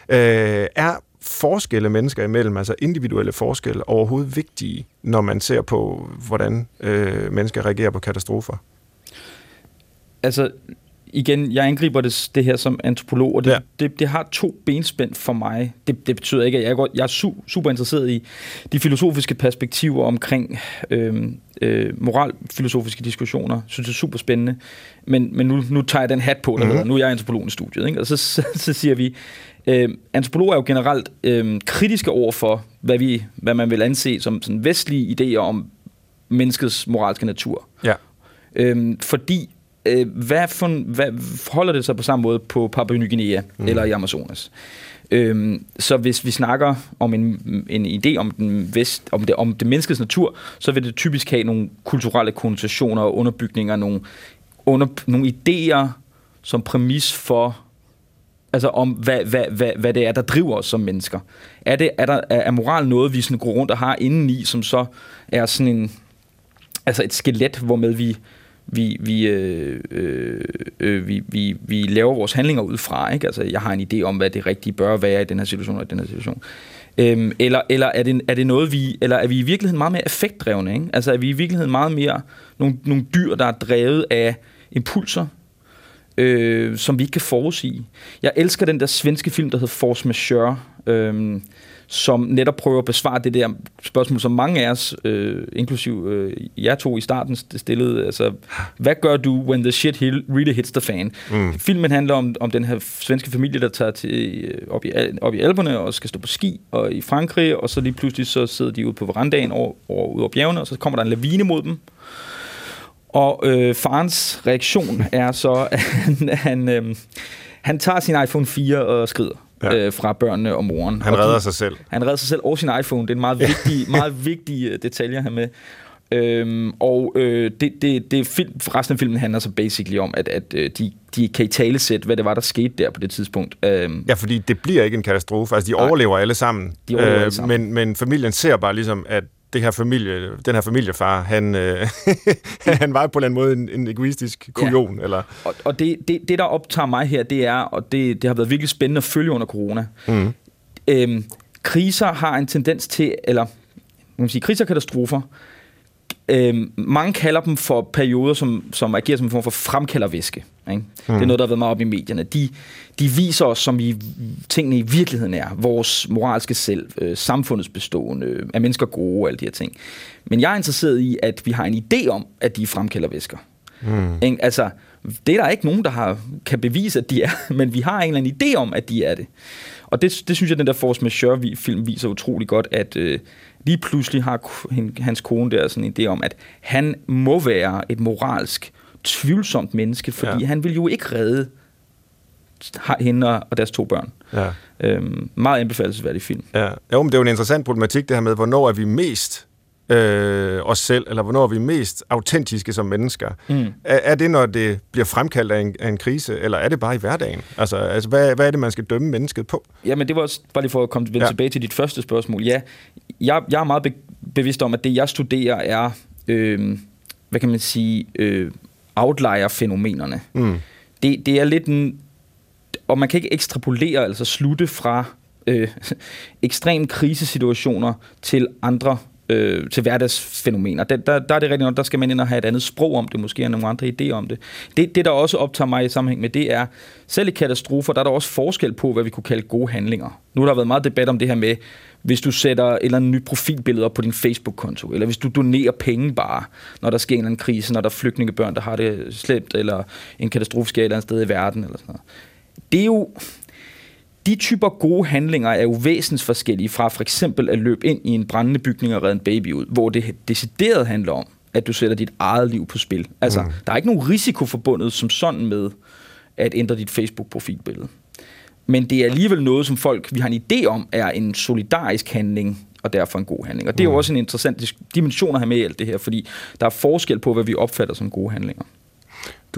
Speaker 2: Øh, er forskelle mennesker imellem, altså individuelle forskelle, overhovedet vigtige, når man ser på, hvordan øh, mennesker reagerer på katastrofer?
Speaker 4: Altså, igen, jeg angriber det, det her som antropolog, og det, ja. det, det har to benspænd for mig. Det, det betyder ikke, at jeg, går, jeg er su, super interesseret i de filosofiske perspektiver omkring øh, øh, moralfilosofiske diskussioner. synes, det er super spændende. Men, men nu, nu tager jeg den hat på, der mm-hmm. nu er jeg antropologen i studiet, ikke? og så, så, så siger vi, øh, antropologer er jo generelt øh, kritiske over for, hvad, vi, hvad man vil anse som sådan vestlige idéer om menneskets moralske natur. Ja. Øh, fordi øh, hvad, for, hvad holder det sig på samme måde på Papua Ny Guinea mm. eller i Amazonas? Øhm, så hvis vi snakker om en, en idé om, den vest, om, det, om det menneskets natur, så vil det typisk have nogle kulturelle konnotationer og underbygninger, nogle, under, nogle idéer som præmis for, altså om hvad, hvad, hvad, hvad det er, der driver os som mennesker. Er, det, er, der, er moral noget, vi sådan går rundt og har indeni, som så er sådan en, altså et skelet, hvormed vi vi, vi, øh, øh, øh, vi, vi, vi laver vores handlinger ud fra. Ikke? Altså, jeg har en idé om, hvad det rigtige bør være i den her situation og i den her situation. Øhm, eller eller er, det, er det noget, vi... Eller er vi i virkeligheden meget mere effektdrevne? Ikke? Altså er vi i virkeligheden meget mere nogle, nogle dyr, der er drevet af impulser, øh, som vi ikke kan forudsige. Jeg elsker den der svenske film, der hedder Force Majeure. Øh, som netop prøver at besvare det der spørgsmål, som mange af os, øh, inklusiv øh, jer to i starten, stillede. Altså, hvad gør du, when the shit really hits the fan? Mm. Filmen handler om, om den her svenske familie, der tager til, øh, op, i, op i Alperne og skal stå på ski og i Frankrig, og så lige pludselig så sidder de ude på verandaen over, over, ude over bjergene, og så kommer der en lavine mod dem. Og øh, farens reaktion er så, at han, han, øh, han tager sin iPhone 4 og skrider ja. øh, fra børnene og moren.
Speaker 2: Han
Speaker 4: og
Speaker 2: redder de, sig selv.
Speaker 4: Han redder sig selv og sin iPhone. Det er en meget vigtig, meget vigtig øh, detalje her med. Øhm, og øh, det, det, det film, resten af filmen handler så basically om, at, at øh, de, de kan i tale sætte, hvad det var, der skete der på det tidspunkt.
Speaker 2: Øhm, ja, fordi det bliver ikke en katastrofe. Altså, de nej, overlever alle sammen.
Speaker 4: De overlever øh, alle sammen.
Speaker 2: Men, men familien ser bare ligesom, at det her familie, den her familiefar, han, øh, han var på en eller anden måde en, en egoistisk kujon. Ja. Eller?
Speaker 4: Og, og det, det, det, der optager mig her, det er, og det, det har været virkelig spændende at følge under corona, mm. øhm, kriser har en tendens til, eller man kan sige, kriser og katastrofer, øhm, mange kalder dem for perioder, som, som agerer som en form for fremkaldervæske. Ikke? Mm. Det er noget, der har været meget op i medierne. De, de viser os, som i tingene i virkeligheden er. Vores moralske selv, øh, samfundets bestående, er mennesker gode, alle de her ting. Men jeg er interesseret i, at vi har en idé om, at de er fremkaldervæsker. Mm. Ikke? Altså, det er der ikke nogen, der har, kan bevise, at de er, men vi har en eller anden idé om, at de er det. Og det, det synes jeg, den der Force Majeure-film viser utrolig godt, at øh, lige pludselig har hans kone der sådan en idé om, at han må være et moralsk tvivlsomt menneske, fordi ja. han vil jo ikke redde hende og deres to børn. Ja. Øhm, meget anbefalesværdig film.
Speaker 2: Ja. Jo, men det er jo en interessant problematik, det her med, hvornår er vi mest øh, os selv, eller hvornår er vi mest autentiske som mennesker? Mm. Er, er det, når det bliver fremkaldt af en, af en krise, eller er det bare i hverdagen? Altså, altså hvad, hvad er det, man skal dømme mennesket på?
Speaker 4: Jamen, det var også, bare lige for at komme ja. tilbage til dit første spørgsmål. Ja, jeg, jeg er meget be- bevidst om, at det, jeg studerer, er, øh, hvad kan man sige, øh, outlier-fænomenerne. Mm. Det, det er lidt en... Og man kan ikke ekstrapolere, altså slutte fra øh, ekstrem krisesituationer til andre øh, til hverdagsfænomener. Der, der, der er det rigtigt nok, der skal man ind og have et andet sprog om det, måske og nogle andre idéer om det. det. Det, der også optager mig i sammenhæng med det, er, selv i katastrofer, der er der også forskel på, hvad vi kunne kalde gode handlinger. Nu har der været meget debat om det her med, hvis du sætter et eller andet nyt profilbillede op på din Facebook-konto, eller hvis du donerer penge bare, når der sker en eller anden krise, når der er flygtningebørn, der har det slemt, eller en katastrofe sker et eller andet sted i verden, eller sådan noget. Det er jo, de typer gode handlinger er jo væsentligt forskellige fra for eksempel at løbe ind i en brændende bygning og redde en baby ud, hvor det decideret handler om, at du sætter dit eget liv på spil. Altså, mm. der er ikke nogen risiko forbundet som sådan med at ændre dit Facebook-profilbillede. Men det er alligevel noget, som folk, vi har en idé om, er en solidarisk handling, og derfor en god handling. Og det er jo mm. også en interessant dimension at have med i alt det her, fordi der er forskel på, hvad vi opfatter som gode handlinger.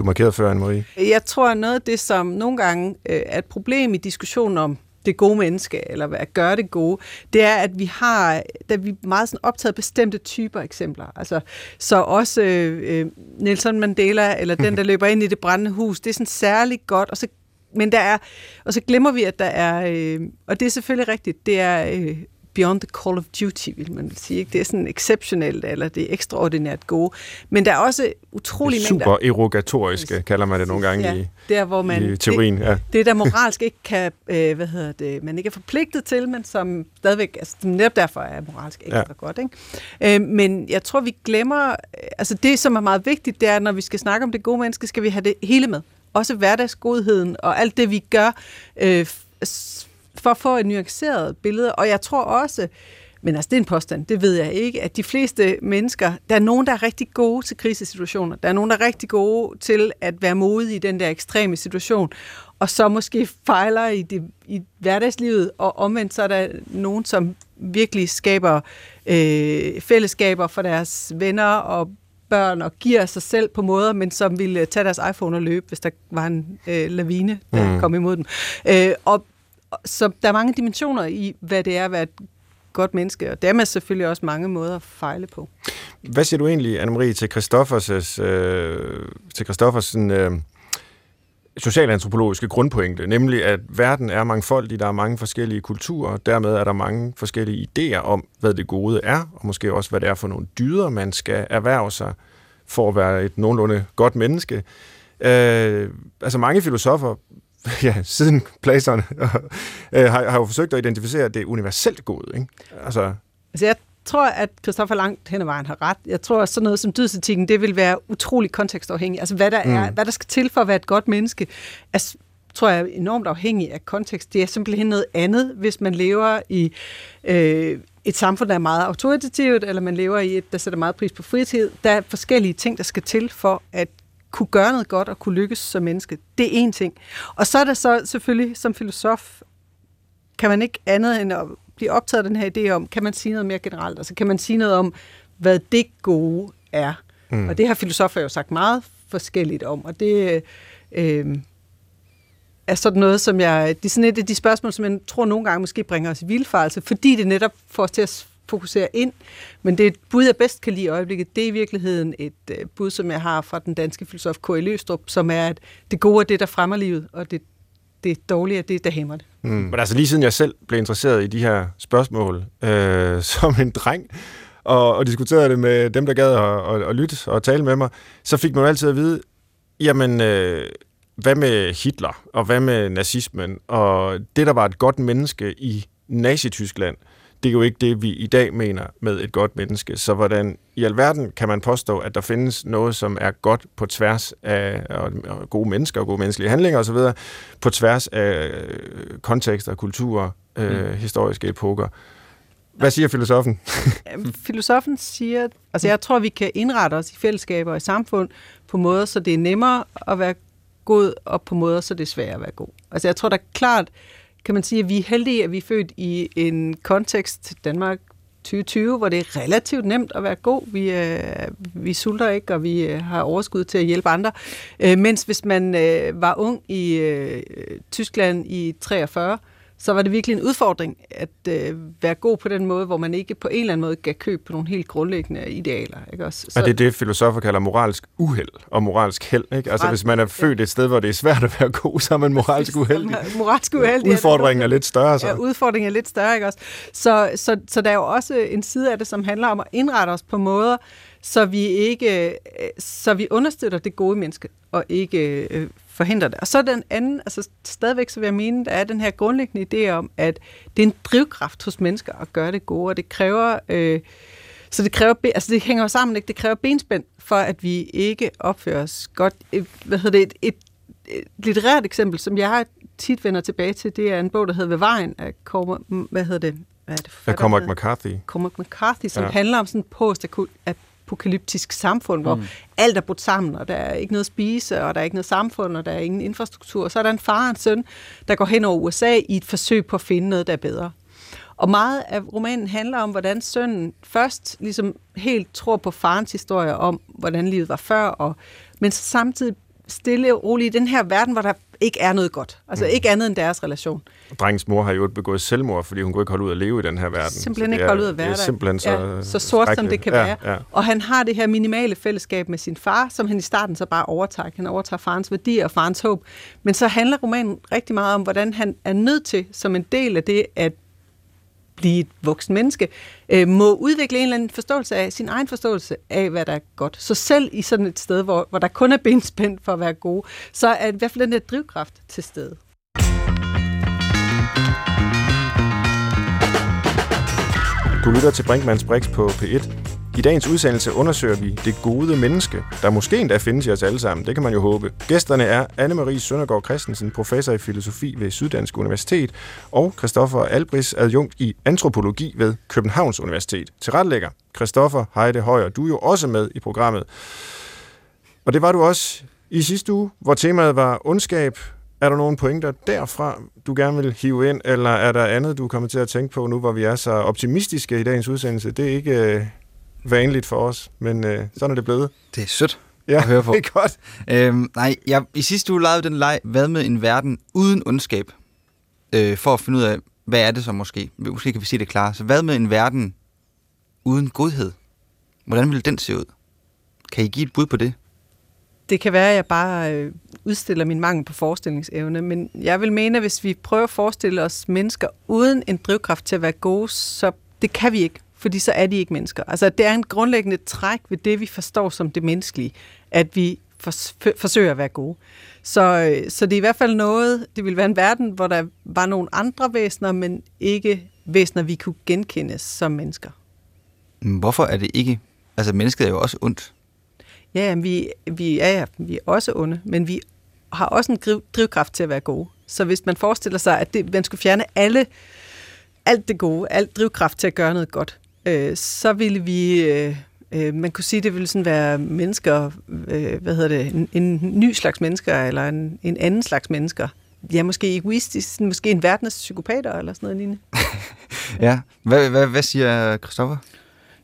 Speaker 2: Du markerede før, Anne-Marie.
Speaker 1: Jeg tror, noget af det, som nogle gange øh, er et problem i diskussionen om det gode menneske, eller hvad at gøre det gode, det er, at vi har, da vi er meget sådan optaget bestemte typer eksempler. Altså, så også øh, øh Nelson Mandela, eller den, der løber ind i det brændende hus, det er sådan særligt godt, og så men der er, og så glemmer vi, at der er, øh, og det er selvfølgelig rigtigt, det er øh, beyond the call of duty, vil man sige. Ikke? Det er sådan exceptionelt, eller det er ekstraordinært gode. Men der er også utrolig
Speaker 2: mængder... Super erogatoriske, kalder man det nogle gange ja, i, der, hvor man, i teorien.
Speaker 1: Det, ja. det, der moralsk ikke kan, øh, hvad hedder det, man ikke er forpligtet til, men som stadigvæk, altså netop derfor er moralsk ekstra ja. godt. Ikke? Øh, men jeg tror, vi glemmer, altså det, som er meget vigtigt, det er, når vi skal snakke om det gode menneske, skal vi have det hele med. Også hverdagsgodheden og alt det, vi gør øh, for at få et nuanceret billede. Og jeg tror også, men altså det er en påstand, det ved jeg ikke, at de fleste mennesker, der er nogen, der er rigtig gode til krisesituationer. Der er nogen, der er rigtig gode til at være modige i den der ekstreme situation, og så måske fejler i, det, i hverdagslivet, og omvendt så er der nogen, som virkelig skaber øh, fællesskaber for deres venner og børn og giver sig selv på måder, men som ville tage deres iPhone og løbe, hvis der var en øh, lavine, der mm. kom imod dem. Øh, og så der er mange dimensioner i, hvad det er at være et godt menneske, og dermed selvfølgelig også mange måder at fejle på.
Speaker 2: Hvad siger du egentlig, Anne-Marie, til Christoffers, øh, til Christoffers øh, socialantropologiske grundpointe, nemlig at verden er mangfoldig, der er mange forskellige kulturer, og dermed er der mange forskellige idéer om, hvad det gode er, og måske også, hvad det er for nogle dyder, man skal erhverve sig for at være et nogenlunde godt menneske. Øh, altså mange filosofer ja, siden Platon øh, har, har jo forsøgt at identificere det universelt gode. Ikke?
Speaker 1: Altså, altså jeg tror, at Christoffer langt hen ad vejen har ret. Jeg tror, at sådan noget som dydsetikken, det vil være utrolig kontekstafhængigt. Altså, hvad der, mm. er, hvad der skal til for at være et godt menneske, altså, tror jeg er enormt afhængig af kontekst. Det er simpelthen noget andet, hvis man lever i øh, et samfund, der er meget autoritativt, eller man lever i et, der sætter meget pris på fritid. Der er forskellige ting, der skal til for at kunne gøre noget godt og kunne lykkes som menneske. Det er én ting. Og så er der så selvfølgelig som filosof, kan man ikke andet end at blive optaget af den her idé om, kan man sige noget mere generelt? Altså kan man sige noget om, hvad det gode er? Mm. Og det har filosofer jo sagt meget forskelligt om, og det øh, er sådan noget, som jeg, det er sådan et af de spørgsmål, som jeg tror nogle gange måske bringer os i vildfarelse, fordi det netop får os til at fokusere ind. Men det bud, jeg bedst kan lide i øjeblikket, det er i virkeligheden et øh, bud, som jeg har fra den danske filosof K. Løstrup, som er, at det gode er det, der fremmer livet, og det, det dårlige er det, der hæmmer det.
Speaker 2: Mm. Men altså lige siden jeg selv blev interesseret i de her spørgsmål øh, som en dreng, og, og diskuterede det med dem, der gad at, at, at lytte og tale med mig, så fik man jo altid at vide, jamen, øh, hvad med Hitler, og hvad med nazismen, og det, der var et godt menneske i Nazi-Tyskland, det er jo ikke det, vi i dag mener med et godt menneske. Så hvordan i alverden kan man påstå, at der findes noget, som er godt på tværs af gode mennesker og gode menneskelige handlinger osv., på tværs af øh, kontekster, kulturer, øh, mm. historiske epoker. Hvad siger filosofen?
Speaker 1: filosofen siger, altså jeg tror, vi kan indrette os i fællesskaber og i samfund på måder, så det er nemmere at være god, og på måder, så det er sværere at være god. Altså jeg tror da klart, kan man sige, at vi er heldige, at vi er født i en kontekst, Danmark 2020, hvor det er relativt nemt at være god. Vi, øh, vi sulter ikke, og vi øh, har overskud til at hjælpe andre. Øh, mens hvis man øh, var ung i øh, Tyskland i 43, så var det virkelig en udfordring at øh, være god på den måde, hvor man ikke på en eller anden måde gav køb på nogle helt grundlæggende idealer. Ikke også?
Speaker 2: Så, er det det, filosofer kalder moralsk uheld og moralsk held? Ikke? Altså hvis man er født et sted, hvor det er svært at være god, så er man moralsk uheldig.
Speaker 1: moralsk uheldig.
Speaker 2: Udfordringen er lidt større. Så.
Speaker 1: Ja, udfordringen er lidt større. Ikke også? Så, så, så der er jo også en side af det, som handler om at indrette os på måder, så vi ikke, øh, så vi understøtter det gode menneske, og ikke forhindre det. Og så den anden, altså stadigvæk så vil jeg mene, der er den her grundlæggende idé om, at det er en drivkraft hos mennesker at gøre det gode, og det kræver, øh, så det kræver, altså det hænger jo sammen, ikke? det kræver benspænd, for at vi ikke opfører os godt. Hvad hedder det, et, et, et litterært eksempel, som jeg tit vender tilbage til, det er en bog, der hedder Ved vejen af Cormac, hvad hedder det?
Speaker 2: Hvad er det? Af Cormac McCarthy.
Speaker 1: Cormac McCarthy, som ja. handler om sådan post apokalyptisk samfund, hvor mm. alt er brudt sammen, og der er ikke noget at spise, og der er ikke noget samfund, og der er ingen infrastruktur. Og så er der en far og en søn, der går hen over USA i et forsøg på at finde noget, der er bedre. Og meget af romanen handler om, hvordan sønnen først ligesom helt tror på farens historie om, hvordan livet var før, og, men samtidig stille og roligt i den her verden, hvor der ikke er noget godt. Altså mm. ikke andet end deres relation.
Speaker 2: Drengens mor har jo begået selvmord, fordi hun kunne ikke holde ud at leve i den her verden.
Speaker 1: Simpelthen ikke holde ud at være der.
Speaker 2: simpelthen så,
Speaker 1: ja, så sort som det kan ja, være. Ja. Og han har det her minimale fællesskab med sin far, som han i starten så bare overtager. Han overtager farens værdier og farens håb. Men så handler romanen rigtig meget om, hvordan han er nødt til, som en del af det, at blive et voksen menneske, øh, må udvikle en eller anden forståelse af, sin egen forståelse af, hvad der er godt. Så selv i sådan et sted, hvor, hvor der kun er benspændt for at være gode, så er i hvert fald den der drivkraft til stede.
Speaker 2: Du lytter til Brinkmanns Brix på P1. I dagens udsendelse undersøger vi det gode menneske, der måske endda findes i os alle sammen. Det kan man jo håbe. Gæsterne er Anne-Marie Søndergaard Christensen, professor i filosofi ved Syddansk Universitet, og Christoffer Albris, adjunkt i antropologi ved Københavns Universitet. Til retlægger Christoffer Heide Højer, du er jo også med i programmet. Og det var du også i sidste uge, hvor temaet var ondskab. Er der nogle pointer derfra, du gerne vil hive ind, eller er der andet, du kommer til at tænke på nu, hvor vi er så optimistiske i dagens udsendelse? Det er ikke øh, vanligt for os, men øh, sådan er det blevet.
Speaker 3: Det er sødt
Speaker 2: ja,
Speaker 3: at høre på.
Speaker 2: det er godt.
Speaker 3: Øhm, nej, jeg, i sidste uge lavede den leg, hvad med en verden uden ondskab? Øh, for at finde ud af, hvad er det så måske? Måske kan vi sige det klart. Så hvad med en verden uden godhed? Hvordan vil den se ud? Kan I give et bud på det?
Speaker 1: Det kan være, at jeg bare øh, udstiller min mangel på forestillingsevne, men jeg vil mene, at hvis vi prøver at forestille os mennesker uden en drivkraft til at være gode, så det kan vi ikke fordi så er de ikke mennesker. Altså, det er en grundlæggende træk ved det, vi forstår som det menneskelige, at vi forsøger at være gode. Så, øh, så det er i hvert fald noget, det vil være en verden, hvor der var nogle andre væsener, men ikke væsener, vi kunne genkende som mennesker.
Speaker 3: Hvorfor er det ikke? Altså, mennesket er jo også ondt.
Speaker 1: Ja, vi, vi, er, ja, vi er også onde, men vi har også en drivkraft til at være gode. Så hvis man forestiller sig, at det, man skulle fjerne alle, alt det gode, alt drivkraft til at gøre noget godt, øh, så ville vi... Øh, øh, man kunne sige, det ville sådan være mennesker, øh, hvad hedder det, en, en ny slags mennesker, eller en, en anden slags mennesker. Ja, måske egoistisk, måske en verdens psykopater, eller sådan noget lignende.
Speaker 3: ja, hvad, hvad, hvad siger Christoffer?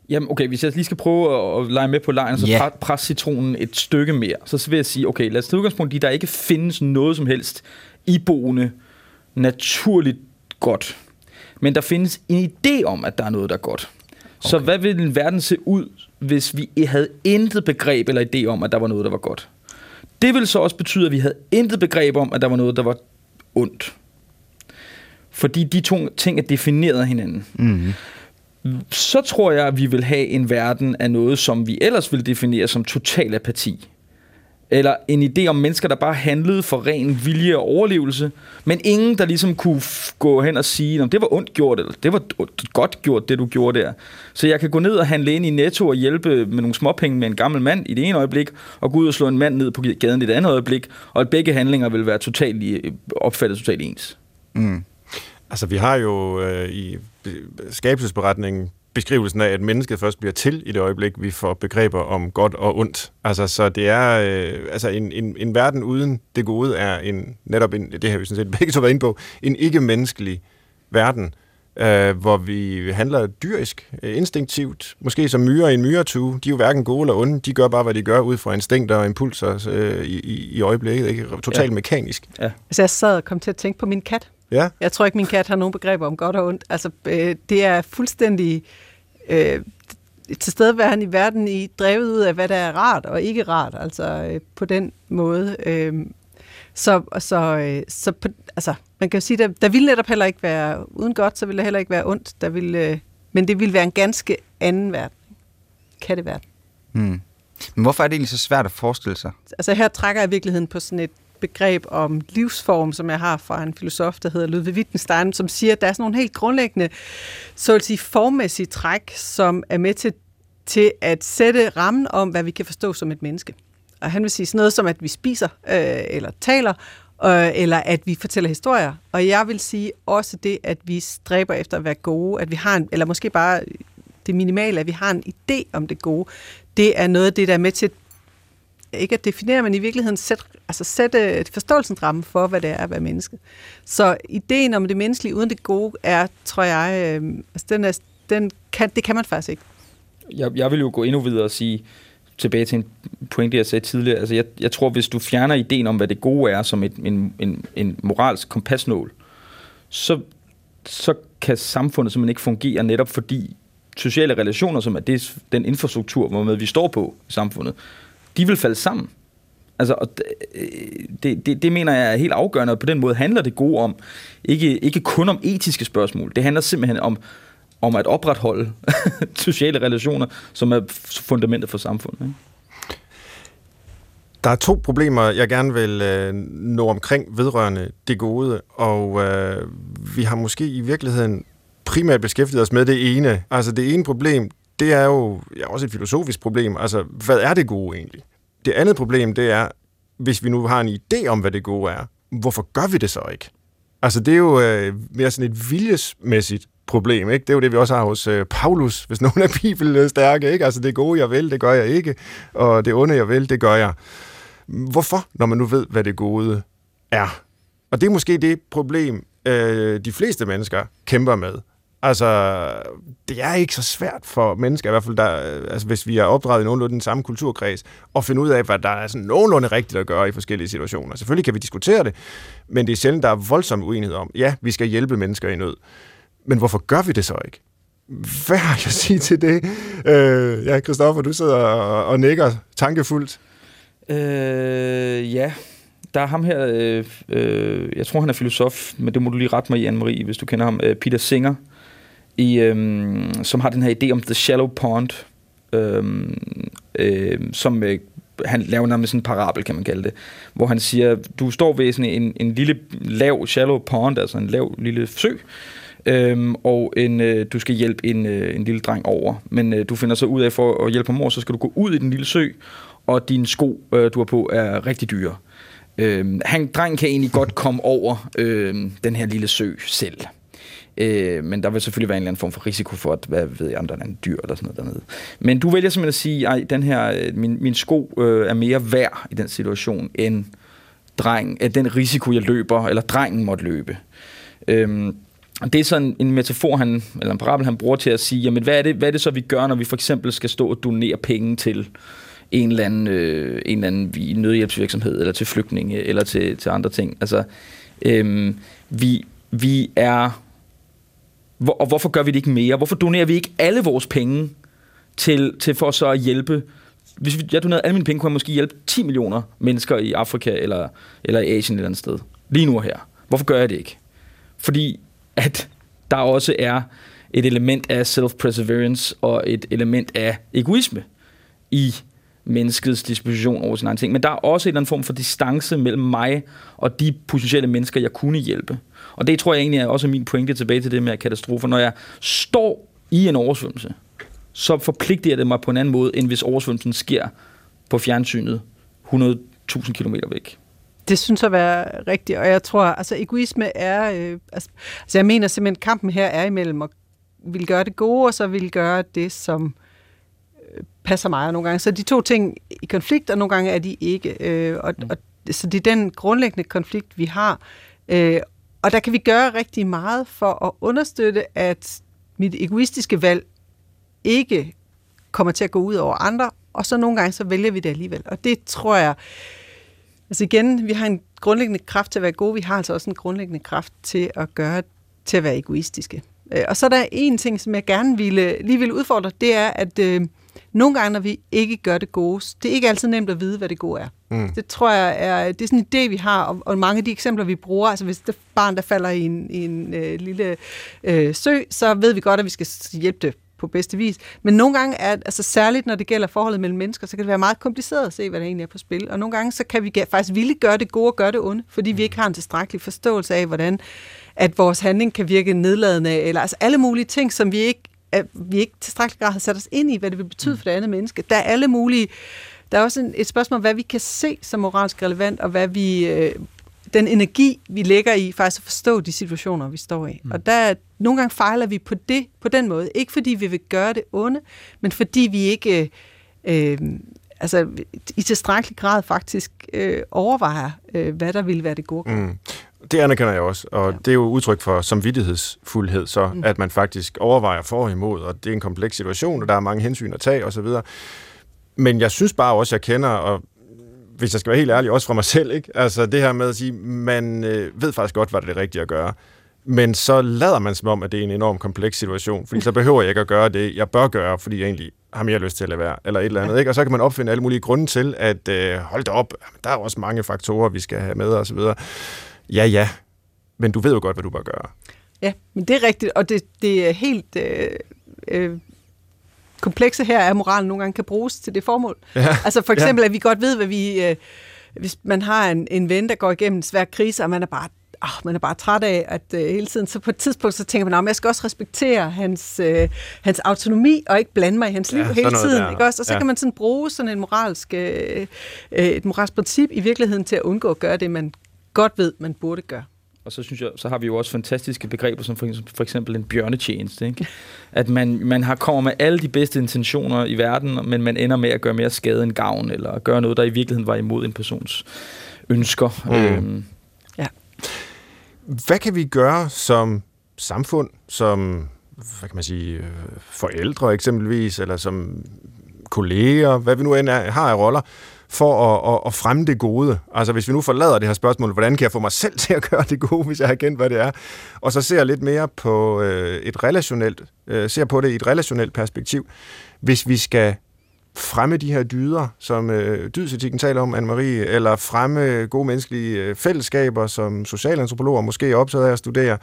Speaker 4: Jamen okay, hvis jeg lige skal prøve at lege med på lejen, så yeah. presse citronen et stykke mere, så vil jeg sige, okay, lad os tage udgangspunkt i, der ikke findes noget som helst iboende, naturligt godt. Men der findes en idé om, at der er noget, der er godt. Så hvad ville en verden se ud, hvis vi havde intet begreb eller idé om, at der var noget, der var godt? Det ville så også betyde, at vi havde intet begreb om, at der var noget, der var ondt. Fordi de to ting er defineret af hinanden.
Speaker 3: Mm.
Speaker 4: Så tror jeg, at vi vil have en verden af noget, som vi ellers vil definere som total apati. Eller en idé om mennesker, der bare handlede for ren vilje og overlevelse, men ingen, der ligesom kunne f- gå hen og sige, om det var ondt gjort, eller det var godt gjort, det du gjorde der. Så jeg kan gå ned og handle ind i Netto og hjælpe med nogle småpenge med en gammel mand i det ene øjeblik, og gå ud og slå en mand ned på gaden i det andet øjeblik, og at begge handlinger vil være totalt opfattet totalt ens.
Speaker 3: Mm.
Speaker 2: Altså, vi har jo øh, i skabelsesberetningen beskrivelsen af, at mennesket først bliver til i det øjeblik, vi får begreber om godt og ondt. Altså, så det er øh, altså en, en, en verden uden det gode er en, netop en, det har vi sådan set begge to været inde på, en ikke-menneskelig verden, øh, hvor vi handler dyrisk, øh, instinktivt, måske som myrer i en myretue. De er jo hverken gode eller onde, de gør bare, hvad de gør, ud fra instinkter og impulser øh, i, i, øjeblikket. Ikke? Totalt
Speaker 4: Ja.
Speaker 2: ja. mekanisk.
Speaker 1: Altså, jeg sad og kom til at tænke på min kat.
Speaker 2: Ja,
Speaker 1: Jeg tror ikke, min kat har nogen begreber om godt og ondt. Altså, øh, det er fuldstændig øh, tilstedeværende i verden i drevet ud af, hvad der er rart og ikke rart. Altså, øh, på den måde. Øh, så, så, øh, så på, altså, man kan jo sige, der, der ville netop heller ikke være, uden godt, så ville der heller ikke være ondt. Der ville, øh, men det ville være en ganske anden verden. Katteverden.
Speaker 3: Mm. Men hvorfor er det egentlig så svært at forestille sig?
Speaker 1: altså her trækker jeg i virkeligheden på sådan et begreb om livsform, som jeg har fra en filosof, der hedder Ludwig Wittgenstein, som siger, at der er sådan nogle helt grundlæggende, så at sige, formmæssige træk, som er med til, til at sætte rammen om, hvad vi kan forstå som et menneske. Og han vil sige sådan noget som, at vi spiser øh, eller taler, øh, eller at vi fortæller historier. Og jeg vil sige også det, at vi stræber efter at være gode, at vi har en, eller måske bare det minimale, at vi har en idé om det gode. Det er noget af det, der er med til ikke at definere, men i virkeligheden sætte, altså sætte øh, forståelsens ramme for, hvad det er at være menneske. Så ideen om det menneskelige uden det gode er, tror jeg, øh, altså den er, den kan, det kan man faktisk ikke.
Speaker 4: jeg, jeg vil jo gå endnu videre og sige, tilbage til en pointe, jeg sagde tidligere, altså jeg, jeg tror, hvis du fjerner ideen om, hvad det gode er, som et, en, en, en moralsk kompasnål, så, så kan samfundet simpelthen ikke fungere netop fordi sociale relationer, som er det, den infrastruktur, hvormed vi står på i samfundet, de vil falde sammen. Altså, og øh, det, det, det mener jeg er helt afgørende, og på den måde handler det gode om, ikke, ikke kun om etiske spørgsmål, det handler simpelthen om, om at opretholde sociale relationer, som er fundamentet for samfundet. Ikke?
Speaker 2: Der er to problemer, jeg gerne vil øh, nå omkring vedrørende det gode, og øh, vi har måske i virkeligheden primært beskæftiget os med det ene. Altså det ene problem, det er jo ja, også et filosofisk problem. Altså, hvad er det gode egentlig? Det andet problem, det er, hvis vi nu har en idé om, hvad det gode er, hvorfor gør vi det så ikke? Altså, det er jo øh, mere sådan et viljesmæssigt problem, ikke? Det er jo det, vi også har hos øh, Paulus, hvis nogen er bibelstærke, ikke? Altså, det gode, jeg vil, det gør jeg ikke, og det onde, jeg vil, det gør jeg. Hvorfor, når man nu ved, hvad det gode er? Og det er måske det problem, øh, de fleste mennesker kæmper med. Altså, det er ikke så svært for mennesker, i hvert fald der, altså, hvis vi er opdraget i nogenlunde den samme kulturkreds, at finde ud af, hvad der er sådan nogenlunde rigtigt at gøre i forskellige situationer. Selvfølgelig kan vi diskutere det, men det er sjældent, der er voldsom uenighed om, ja, vi skal hjælpe mennesker i nød. Men hvorfor gør vi det så ikke? Hvad har jeg at sige til det? Øh, ja, Christoffer, du sidder og, og nikker tankefuldt.
Speaker 4: Øh, ja, der er ham her, øh, øh, jeg tror han er filosof, men det må du lige rette mig i, Anne-Marie, hvis du kender ham, øh, Peter Singer, i, øhm, som har den her idé om The Shallow Pond, øhm, øh, som øh, han laver nærmest sådan en parabel, kan man kalde det, hvor han siger, du står ved sådan en, en lille lav shallow pond, altså en lav lille sø, Øhm, og en, øh, du skal hjælpe en, øh, en lille dreng over. Men øh, du finder så ud af, for at hjælpe ham over, så skal du gå ud i den lille sø, og dine sko, øh, du har på, er rigtig dyre. Øhm, han, drengen kan egentlig godt komme over øh, den her lille sø selv. Øh, men der vil selvfølgelig være en eller anden form for risiko for, at hvad ved jeg, om der er en dyr eller sådan noget dernede. Men du vælger simpelthen at sige, at den her, øh, min, min sko øh, er mere værd i den situation, end dreng, øh, den risiko, jeg løber, eller drengen måtte løbe. Øhm, det er sådan en metafor, han, eller en parabel, han bruger til at sige, jamen hvad er, det, hvad er det så, vi gør, når vi for eksempel skal stå og donere penge til en eller anden, øh, en eller anden nødhjælpsvirksomhed, eller til flygtninge, eller til, til andre ting. Altså, øhm, vi, vi er hvor, og hvorfor gør vi det ikke mere? Hvorfor donerer vi ikke alle vores penge til, til for så at hjælpe hvis jeg donerede alle mine penge, kunne jeg måske hjælpe 10 millioner mennesker i Afrika eller, eller i Asien et eller andet sted. Lige nu og her. Hvorfor gør jeg det ikke? Fordi at der også er et element af self-perseverance og et element af egoisme i menneskets disposition over sin egen ting. Men der er også en eller anden form for distance mellem mig og de potentielle mennesker, jeg kunne hjælpe. Og det tror jeg egentlig er også min pointe tilbage til det med katastrofer. Når jeg står i en oversvømmelse, så forpligter det mig på en anden måde, end hvis oversvømmelsen sker på fjernsynet 100.000 km væk.
Speaker 1: Det synes jeg være rigtigt, og jeg tror, altså egoisme er, øh, altså, altså jeg mener simpelthen, kampen her er imellem at vil gøre det gode, og så vil gøre det, som øh, passer mig nogle gange. Så de to ting i konflikt, og nogle gange er de ikke. Øh, og, mm. og, så det er den grundlæggende konflikt, vi har. Øh, og der kan vi gøre rigtig meget for at understøtte, at mit egoistiske valg ikke kommer til at gå ud over andre, og så nogle gange så vælger vi det alligevel. Og det tror jeg, altså igen, vi har en grundlæggende kraft til at være gode, vi har altså også en grundlæggende kraft til at gøre, til at være egoistiske. Øh, og så er der en ting, som jeg gerne ville, lige vil udfordre, det er, at øh, nogle gange, når vi ikke gør det gode, det er ikke altid nemt at vide, hvad det gode er. Mm. Det tror jeg er, det er sådan en idé, vi har, og, og mange af de eksempler, vi bruger, altså hvis det barn, der falder i en, i en øh, lille øh, sø, så ved vi godt, at vi skal hjælpe det på bedste vis. Men nogle gange er, altså særligt når det gælder forholdet mellem mennesker, så kan det være meget kompliceret at se, hvad der egentlig er på spil. Og nogle gange, så kan vi faktisk ville gøre det gode og gøre det onde, fordi vi ikke har en tilstrækkelig forståelse af, hvordan at vores handling kan virke nedladende, eller altså alle mulige ting, som vi ikke, at vi ikke tilstrækkeligt grad har sat os ind i, hvad det vil betyde mm. for det andet menneske. Der er alle mulige der er også en, et spørgsmål, hvad vi kan se som moralsk relevant, og hvad vi, øh, den energi, vi lægger i faktisk at forstå de situationer, vi står i. Mm. Og der, nogle gange fejler vi på det, på den måde. Ikke fordi vi vil gøre det onde, men fordi vi ikke øh, altså, i tilstrækkelig grad faktisk øh, overvejer, øh, hvad der ville være det gode. Mm.
Speaker 2: Det anerkender jeg også, og ja. det er jo udtryk for samvittighedsfuldhed, så mm. at man faktisk overvejer for og imod, og det er en kompleks situation, og der er mange hensyn at tage osv. Men jeg synes bare også, jeg kender, og hvis jeg skal være helt ærlig, også fra mig selv, ikke? Altså det her med at sige, man øh, ved faktisk godt, hvad det er rigtigt at gøre. Men så lader man som om, at det er en enorm kompleks situation, fordi så behøver jeg ikke at gøre det, jeg bør gøre, fordi jeg egentlig har mere lyst til at lade være, eller et eller andet. Ikke? Og så kan man opfinde alle mulige grunde til, at øh, hold da op, der er også mange faktorer, vi skal have med videre. Ja, ja, men du ved jo godt, hvad du bør gøre.
Speaker 1: Ja, men det er rigtigt, og det, det er helt øh, øh, komplekse her er, at moralen nogle gange kan bruges til det formål. Ja. Altså for eksempel, ja. at vi godt ved, hvad vi... Øh, hvis man har en, en ven, der går igennem en svær krise, og man er bare oh, man er bare træt af, at uh, hele tiden, så på et tidspunkt, så tænker man, at jeg skal også respektere hans, uh, hans autonomi, og ikke blande mig i hans liv ja, hele tiden. Der. Ikke også? Og så ja. kan man sådan bruge sådan en moralsk, uh, et moralsk princip i virkeligheden til at undgå at gøre det, man godt ved, man burde gøre.
Speaker 4: Og så synes jeg, så har vi jo også fantastiske begreber, som for, for eksempel en bjørnetjeneste. Ikke? At man, man har kommer med alle de bedste intentioner i verden, men man ender med at gøre mere skade end gavn, eller gøre noget, der i virkeligheden var imod en persons ønsker. Mm. Øhm.
Speaker 2: Ja. Hvad kan vi gøre som samfund, som hvad kan man sige, øh, forældre eksempelvis, eller som kolleger, hvad vi nu end er, har af roller, for at, at, at fremme det gode. Altså hvis vi nu forlader det her spørgsmål, hvordan kan jeg få mig selv til at gøre det gode, hvis jeg har kendt, hvad det er, og så ser lidt mere på øh, et relationelt, øh, ser på det i et relationelt perspektiv. Hvis vi skal fremme de her dyder, som øh, dydsetikken taler om, Anne-Marie, eller fremme gode menneskelige øh, fællesskaber, som socialantropologer måske er optaget af at studere.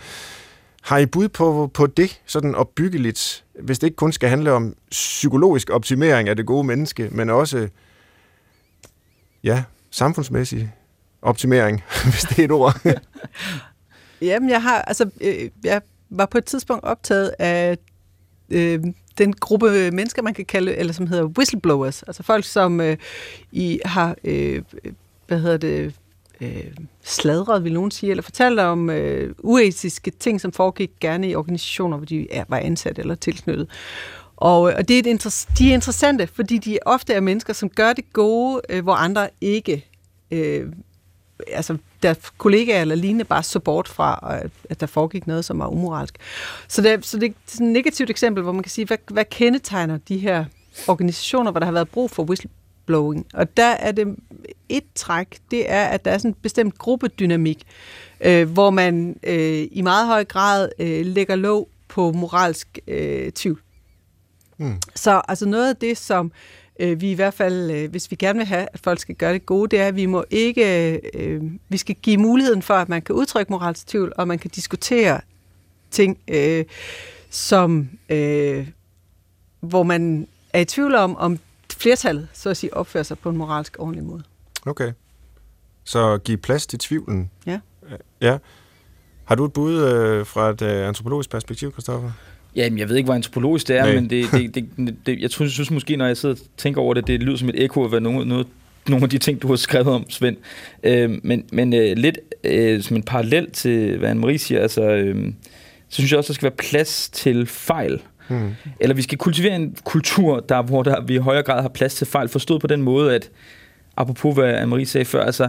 Speaker 2: Har I bud på, på det, sådan opbyggeligt, hvis det ikke kun skal handle om psykologisk optimering af det gode menneske, men også ja, samfundsmæssig optimering, hvis det er et ord.
Speaker 1: Jamen, jeg har, altså, øh, jeg var på et tidspunkt optaget af øh, den gruppe mennesker, man kan kalde, eller som hedder whistleblowers, altså folk, som øh, i har, øh, hvad hedder det, øh, sladret, vil nogen sige, eller fortalt om øh, uetiske ting, som foregik gerne i organisationer, hvor de er, var ansat eller tilknyttet. Og, øh, og det er et de er interessante, fordi de ofte er mennesker, som gør det gode, øh, hvor andre ikke, øh, altså der kollegaer eller lignende bare så bort fra, øh, at der foregik noget, som var umoralsk. Så det, så det er sådan et negativt eksempel, hvor man kan sige, hvad, hvad kendetegner de her organisationer, hvor der har været brug for whistleblowing? Og der er det et træk, det er, at der er sådan en bestemt gruppedynamik, øh, hvor man øh, i meget høj grad øh, lægger låg på moralsk øh, tvivl.
Speaker 2: Mm.
Speaker 1: Så altså noget af det, som øh, vi i hvert fald, øh, hvis vi gerne vil have, at folk skal gøre det gode, det er, at vi må ikke, øh, vi skal give muligheden for, at man kan udtrykke moralsk tvivl, og man kan diskutere ting, øh, som, øh, hvor man er i tvivl om, om flertallet, så at sige, opfører sig på en moralsk ordentlig måde.
Speaker 2: Okay. Så giv plads til tvivlen.
Speaker 1: Ja.
Speaker 2: Ja. Har du et bud øh, fra et øh, antropologisk perspektiv, Christoffer?
Speaker 4: Jamen, jeg ved ikke, hvor antropologisk det er,
Speaker 2: Nej.
Speaker 4: men det, det, det, det, jeg tror, synes måske, når jeg sidder og tænker over det, det lyder som et ekko af hvad nogle, noget, nogle af de ting, du har skrevet om, Svend. Øh, men men øh, lidt øh, som en parallel til, hvad Anne-Marie siger, altså, øh, så synes jeg også, der skal være plads til fejl.
Speaker 2: Hmm.
Speaker 4: Eller vi skal kultivere en kultur, der, hvor der, vi i højere grad har plads til fejl. Forstået på den måde, at apropos hvad Anne-Marie sagde før, altså,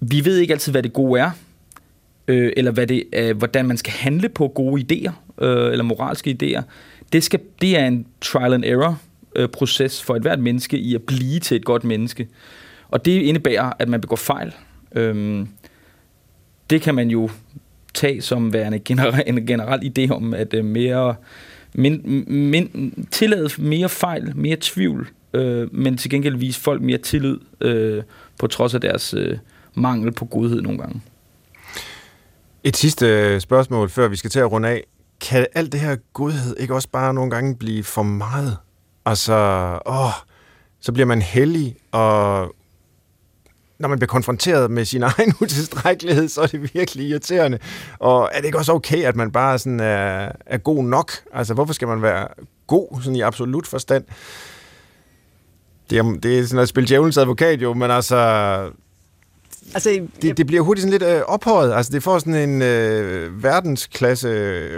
Speaker 4: vi ved ikke altid, hvad det gode er, øh, eller hvad det, øh, hvordan man skal handle på gode idéer, øh, eller moralske idéer. Det, skal, det er en trial and error øh, proces for et hvert menneske i at blive til et godt menneske. Og det indebærer, at man begår fejl. Øhm, det kan man jo tage som værende generel, en generel idé om, at øh, mere min, min, tillade mere fejl, mere tvivl, øh, men til gengæld vise folk mere tillid øh, på trods af deres øh, mangel på godhed nogle gange.
Speaker 2: Et sidste øh, spørgsmål, før vi skal til at runde af. Kan alt det her godhed ikke også bare nogle gange blive for meget? Altså, åh, så bliver man hellig, og når man bliver konfronteret med sin egen utilstrækkelighed, så er det virkelig irriterende. Og er det ikke også okay, at man bare sådan er, er god nok? Altså, hvorfor skal man være god sådan i absolut forstand? Det er, det er sådan at spille djævelens advokat jo, men altså,
Speaker 1: Altså,
Speaker 2: det, det bliver hurtigt sådan lidt øh, ophøjet. Altså, det får sådan en øh, verdensklasse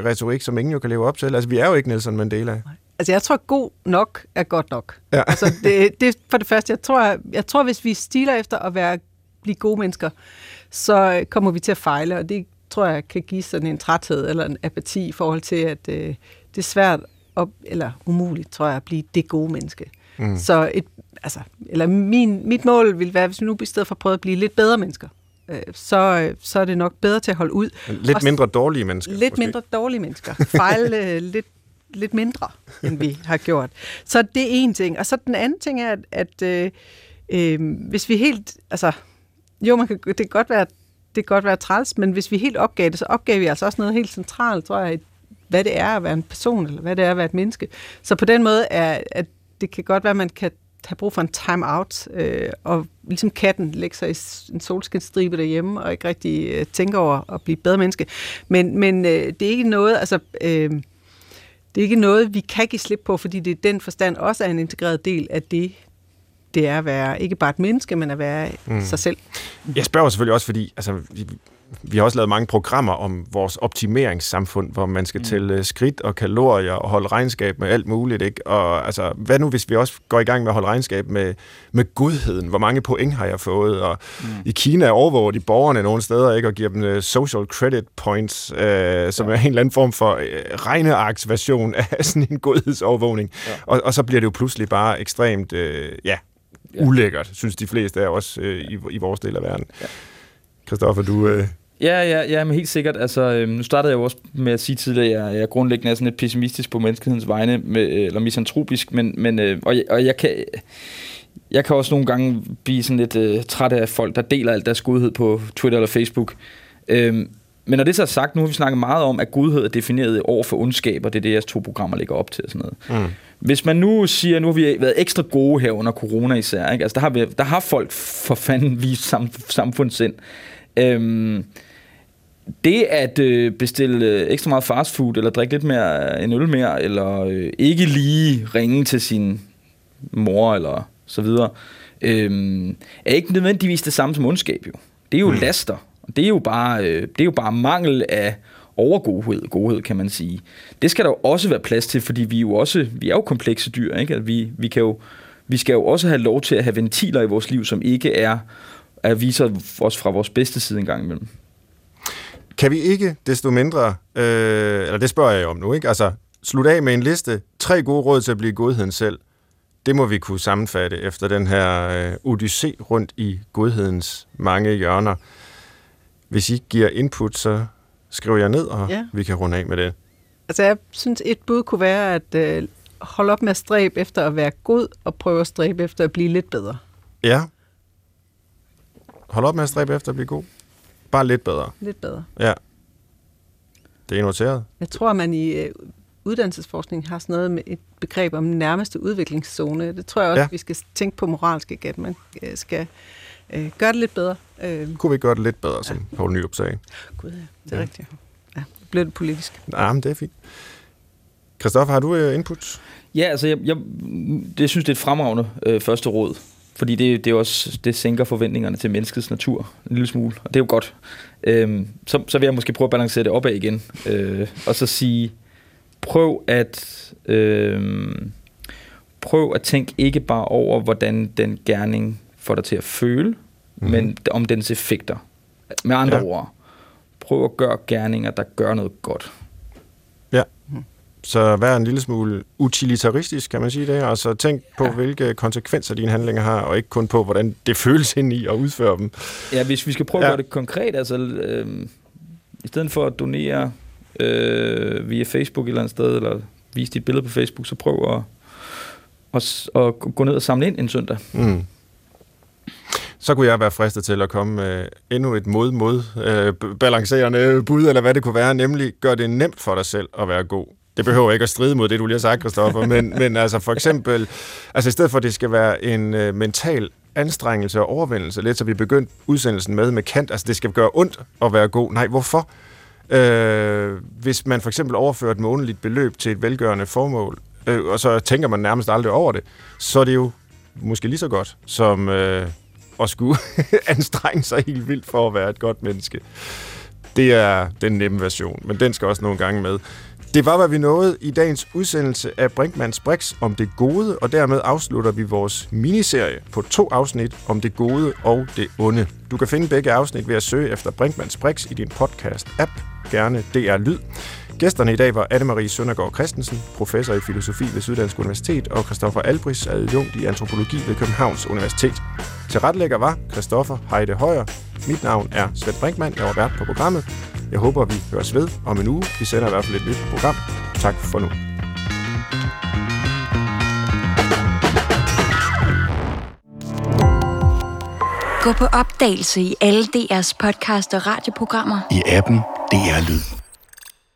Speaker 2: retorik, som ingen jo kan leve op til. Altså, vi er jo ikke Nelson Mandela.
Speaker 1: Altså, jeg tror, god nok er godt nok.
Speaker 2: Ja.
Speaker 1: Altså, det, det for det første. Jeg tror, jeg tror, hvis vi stiler efter at være, blive gode mennesker, så kommer vi til at fejle, og det tror jeg kan give sådan en træthed eller en apati i forhold til, at øh, det er svært, op, eller umuligt, tror jeg, at blive det gode menneske. Mm. Så et, altså, eller min, mit mål vil være, hvis vi nu i stedet for prøver at blive lidt bedre mennesker, øh, så, så er det nok bedre til at holde ud.
Speaker 2: Lidt
Speaker 1: Og-
Speaker 2: mindre dårlige mennesker.
Speaker 1: Lidt
Speaker 2: måske.
Speaker 1: mindre dårlige mennesker. Fejle øh, lidt, lidt mindre, end vi har gjort. Så det er en ting. Og så den anden ting er, at, at øh, øh, hvis vi helt... Altså, jo, man kan, det kan godt være, det kan godt være træls, men hvis vi helt opgav det, så opgav vi altså også noget helt centralt, tror jeg, hvad det er at være en person, eller hvad det er at være et menneske. Så på den måde er, at det kan godt være, at man kan have brug for en time-out, øh, og ligesom katten lægge sig i en solskinstribe derhjemme, og ikke rigtig øh, tænke over at blive bedre menneske. Men, men øh, det er ikke noget, altså, øh, det er ikke noget, vi kan give slip på, fordi det i den forstand også er en integreret del af det, det er at være ikke bare et menneske, men at være mm. sig selv.
Speaker 2: Jeg spørger selvfølgelig også, fordi altså, vi, har også lavet mange programmer om vores optimeringssamfund, hvor man skal mm. tælle skridt og kalorier og holde regnskab med alt muligt. Ikke? Og altså, hvad nu, hvis vi også går i gang med at holde regnskab med, med godheden? Hvor mange point har jeg fået? Og mm. i Kina overvåger de borgerne nogle steder ikke? og giver dem øh, social credit points, øh, som ja. er en eller anden form for øh, regnearksversion af sådan en godhedsovervågning. Ja. Og, og så bliver det jo pludselig bare ekstremt øh, ja,
Speaker 4: Ja.
Speaker 2: ulækkert, synes de fleste af os øh, i, i vores del af verden.
Speaker 4: Ja.
Speaker 2: Christoffer, du... Øh,
Speaker 4: Ja, ja, ja, men helt sikkert. Altså, øhm, nu startede jeg jo også med at sige tidligere, at jeg, jeg grundlæggende er sådan lidt pessimistisk på menneskehedens vegne, med, øh, eller misantropisk, men, men øh, og, jeg, og jeg kan... Jeg kan også nogle gange blive sådan lidt øh, træt af folk, der deler alt deres godhed på Twitter eller Facebook. Øhm, men når det så er sagt, nu har vi snakket meget om, at godhed er defineret over for ondskab, og det er det, jeres to programmer ligger op til og sådan noget.
Speaker 2: mm.
Speaker 4: Hvis man nu siger, nu har vi været ekstra gode her under corona især, ikke? Altså, der, har vi, der har folk for fanden vist sam, samfundssind. Øhm, det at øh, bestille øh, ekstra meget fastfood, eller drikke lidt mere øh, en øl mere, eller øh, ikke lige ringe til sin mor, eller så videre, øhm, er ikke nødvendigvis det samme som ondskab, jo. Det er jo mm. laster. Det er jo bare, øh, det er jo bare mangel af overgodhed, godhed, kan man sige. Det skal der jo også være plads til, fordi vi er jo også, vi er jo komplekse dyr, ikke? At vi, vi, kan jo, vi skal jo også have lov til at have ventiler i vores liv, som ikke er at vise os fra vores bedste side en gang imellem.
Speaker 2: Kan vi ikke desto mindre, øh, eller det spørger jeg om nu, ikke? Altså, slutte af med en liste, tre gode råd til at blive godheden selv. Det må vi kunne sammenfatte efter den her øh, odyssé rundt i godhedens mange hjørner. Hvis I giver input, så skriver jeg ned, og. Ja. vi kan runde af med det.
Speaker 1: Altså, jeg synes, et bud kunne være at øh, holde op med at stræbe efter at være god, og prøve at stræbe efter at blive lidt bedre.
Speaker 2: Ja. Hold op med at stræbe efter at blive god. Bare lidt bedre.
Speaker 1: Lidt bedre.
Speaker 2: Ja. Det er noteret.
Speaker 1: Jeg tror, at man i øh, uddannelsesforskning har sådan noget med et begreb om nærmeste udviklingszone. Det tror jeg også,
Speaker 2: Ja.
Speaker 1: vi skal tænke på moralsk, ikke? at man øh, skal øh, gøre det lidt bedre. Øh,
Speaker 2: Kunne vi ikke gøre det lidt bedre, som ja. Poul Nyrup sagde?
Speaker 1: Gud, ja, det er
Speaker 2: Ja.
Speaker 1: ja. rigtigt. Ja, det blev det politisk.
Speaker 2: Nej, men det er fint. Christoffer, har du øh, input?
Speaker 4: Ja, altså, jeg, jeg det synes, det er et fremragende øh, første råd. Fordi det, det, er også, det sænker forventningerne til menneskets natur en lille smule, og det er jo godt. Øhm, så, så vil jeg måske prøve at balancere det opad igen, øh, og så sige, prøv at, øh, prøv at tænke ikke bare over, hvordan den gerning får dig til at føle,
Speaker 2: Mhm.
Speaker 4: mm. men om dens effekter. Med andre
Speaker 2: Ja.
Speaker 4: ja. ord, prøv at gøre gerninger, der gør noget godt.
Speaker 2: Så vær en lille smule utilitaristisk, kan man sige det, og så tænk på,
Speaker 4: Ja.
Speaker 2: hvilke konsekvenser dine handlinger har, og ikke kun på, hvordan det føles ind i at udføre dem.
Speaker 4: Ja, hvis vi skal prøve
Speaker 2: Ja.
Speaker 4: at gøre det konkret, altså øh, i stedet for at donere øh, via Facebook et eller andet sted, eller vise dit billede på Facebook, så prøv at, at, at gå ned og samle ind en søndag.
Speaker 2: Mm. Så kunne jeg være fristet til at komme med endnu et mod-mod øh, bud, eller hvad det kunne være, nemlig gør det nemt for dig selv at være god. Det behøver ikke at stride mod det, du lige har sagt, Christoffer, men, men altså for eksempel, altså i stedet for, at det skal være en øh, mental anstrengelse og overvindelse, lidt så vi begyndte udsendelsen med med kant, altså det skal gøre ondt at være god. Nej, hvorfor? Øh, hvis man for eksempel overfører et månedligt beløb til et velgørende formål, øh, og så tænker man nærmest aldrig over det, så er det jo måske lige så godt som øh, at skulle anstrenge sig helt vildt for at være et godt menneske. Det er den nemme version, men den skal også nogle gange med. Det var, hvad vi nåede i dagens udsendelse af Brinkmanns Brix om det gode, og dermed afslutter vi vores miniserie på to afsnit om det gode og det onde. Du kan finde begge afsnit ved at søge efter Brinkmanns Brix i din podcast-app, gerne DR Lyd. Gæsterne i dag var Anne-Marie Søndergaard Christensen, professor i filosofi ved Syddansk Universitet, og Christoffer Albris, adjunkt i antropologi ved Københavns Universitet. Til retlægger var Christoffer Heide Højer. Mit navn er Svend Brinkmann, jeg var vært på programmet. Jeg håber, vi høres ved om en uge. Vi sender i hvert fald et nyt program. Tak for nu.
Speaker 5: Gå på opdagelse i alle DR's podcast og radioprogrammer.
Speaker 6: I appen DR Lyd.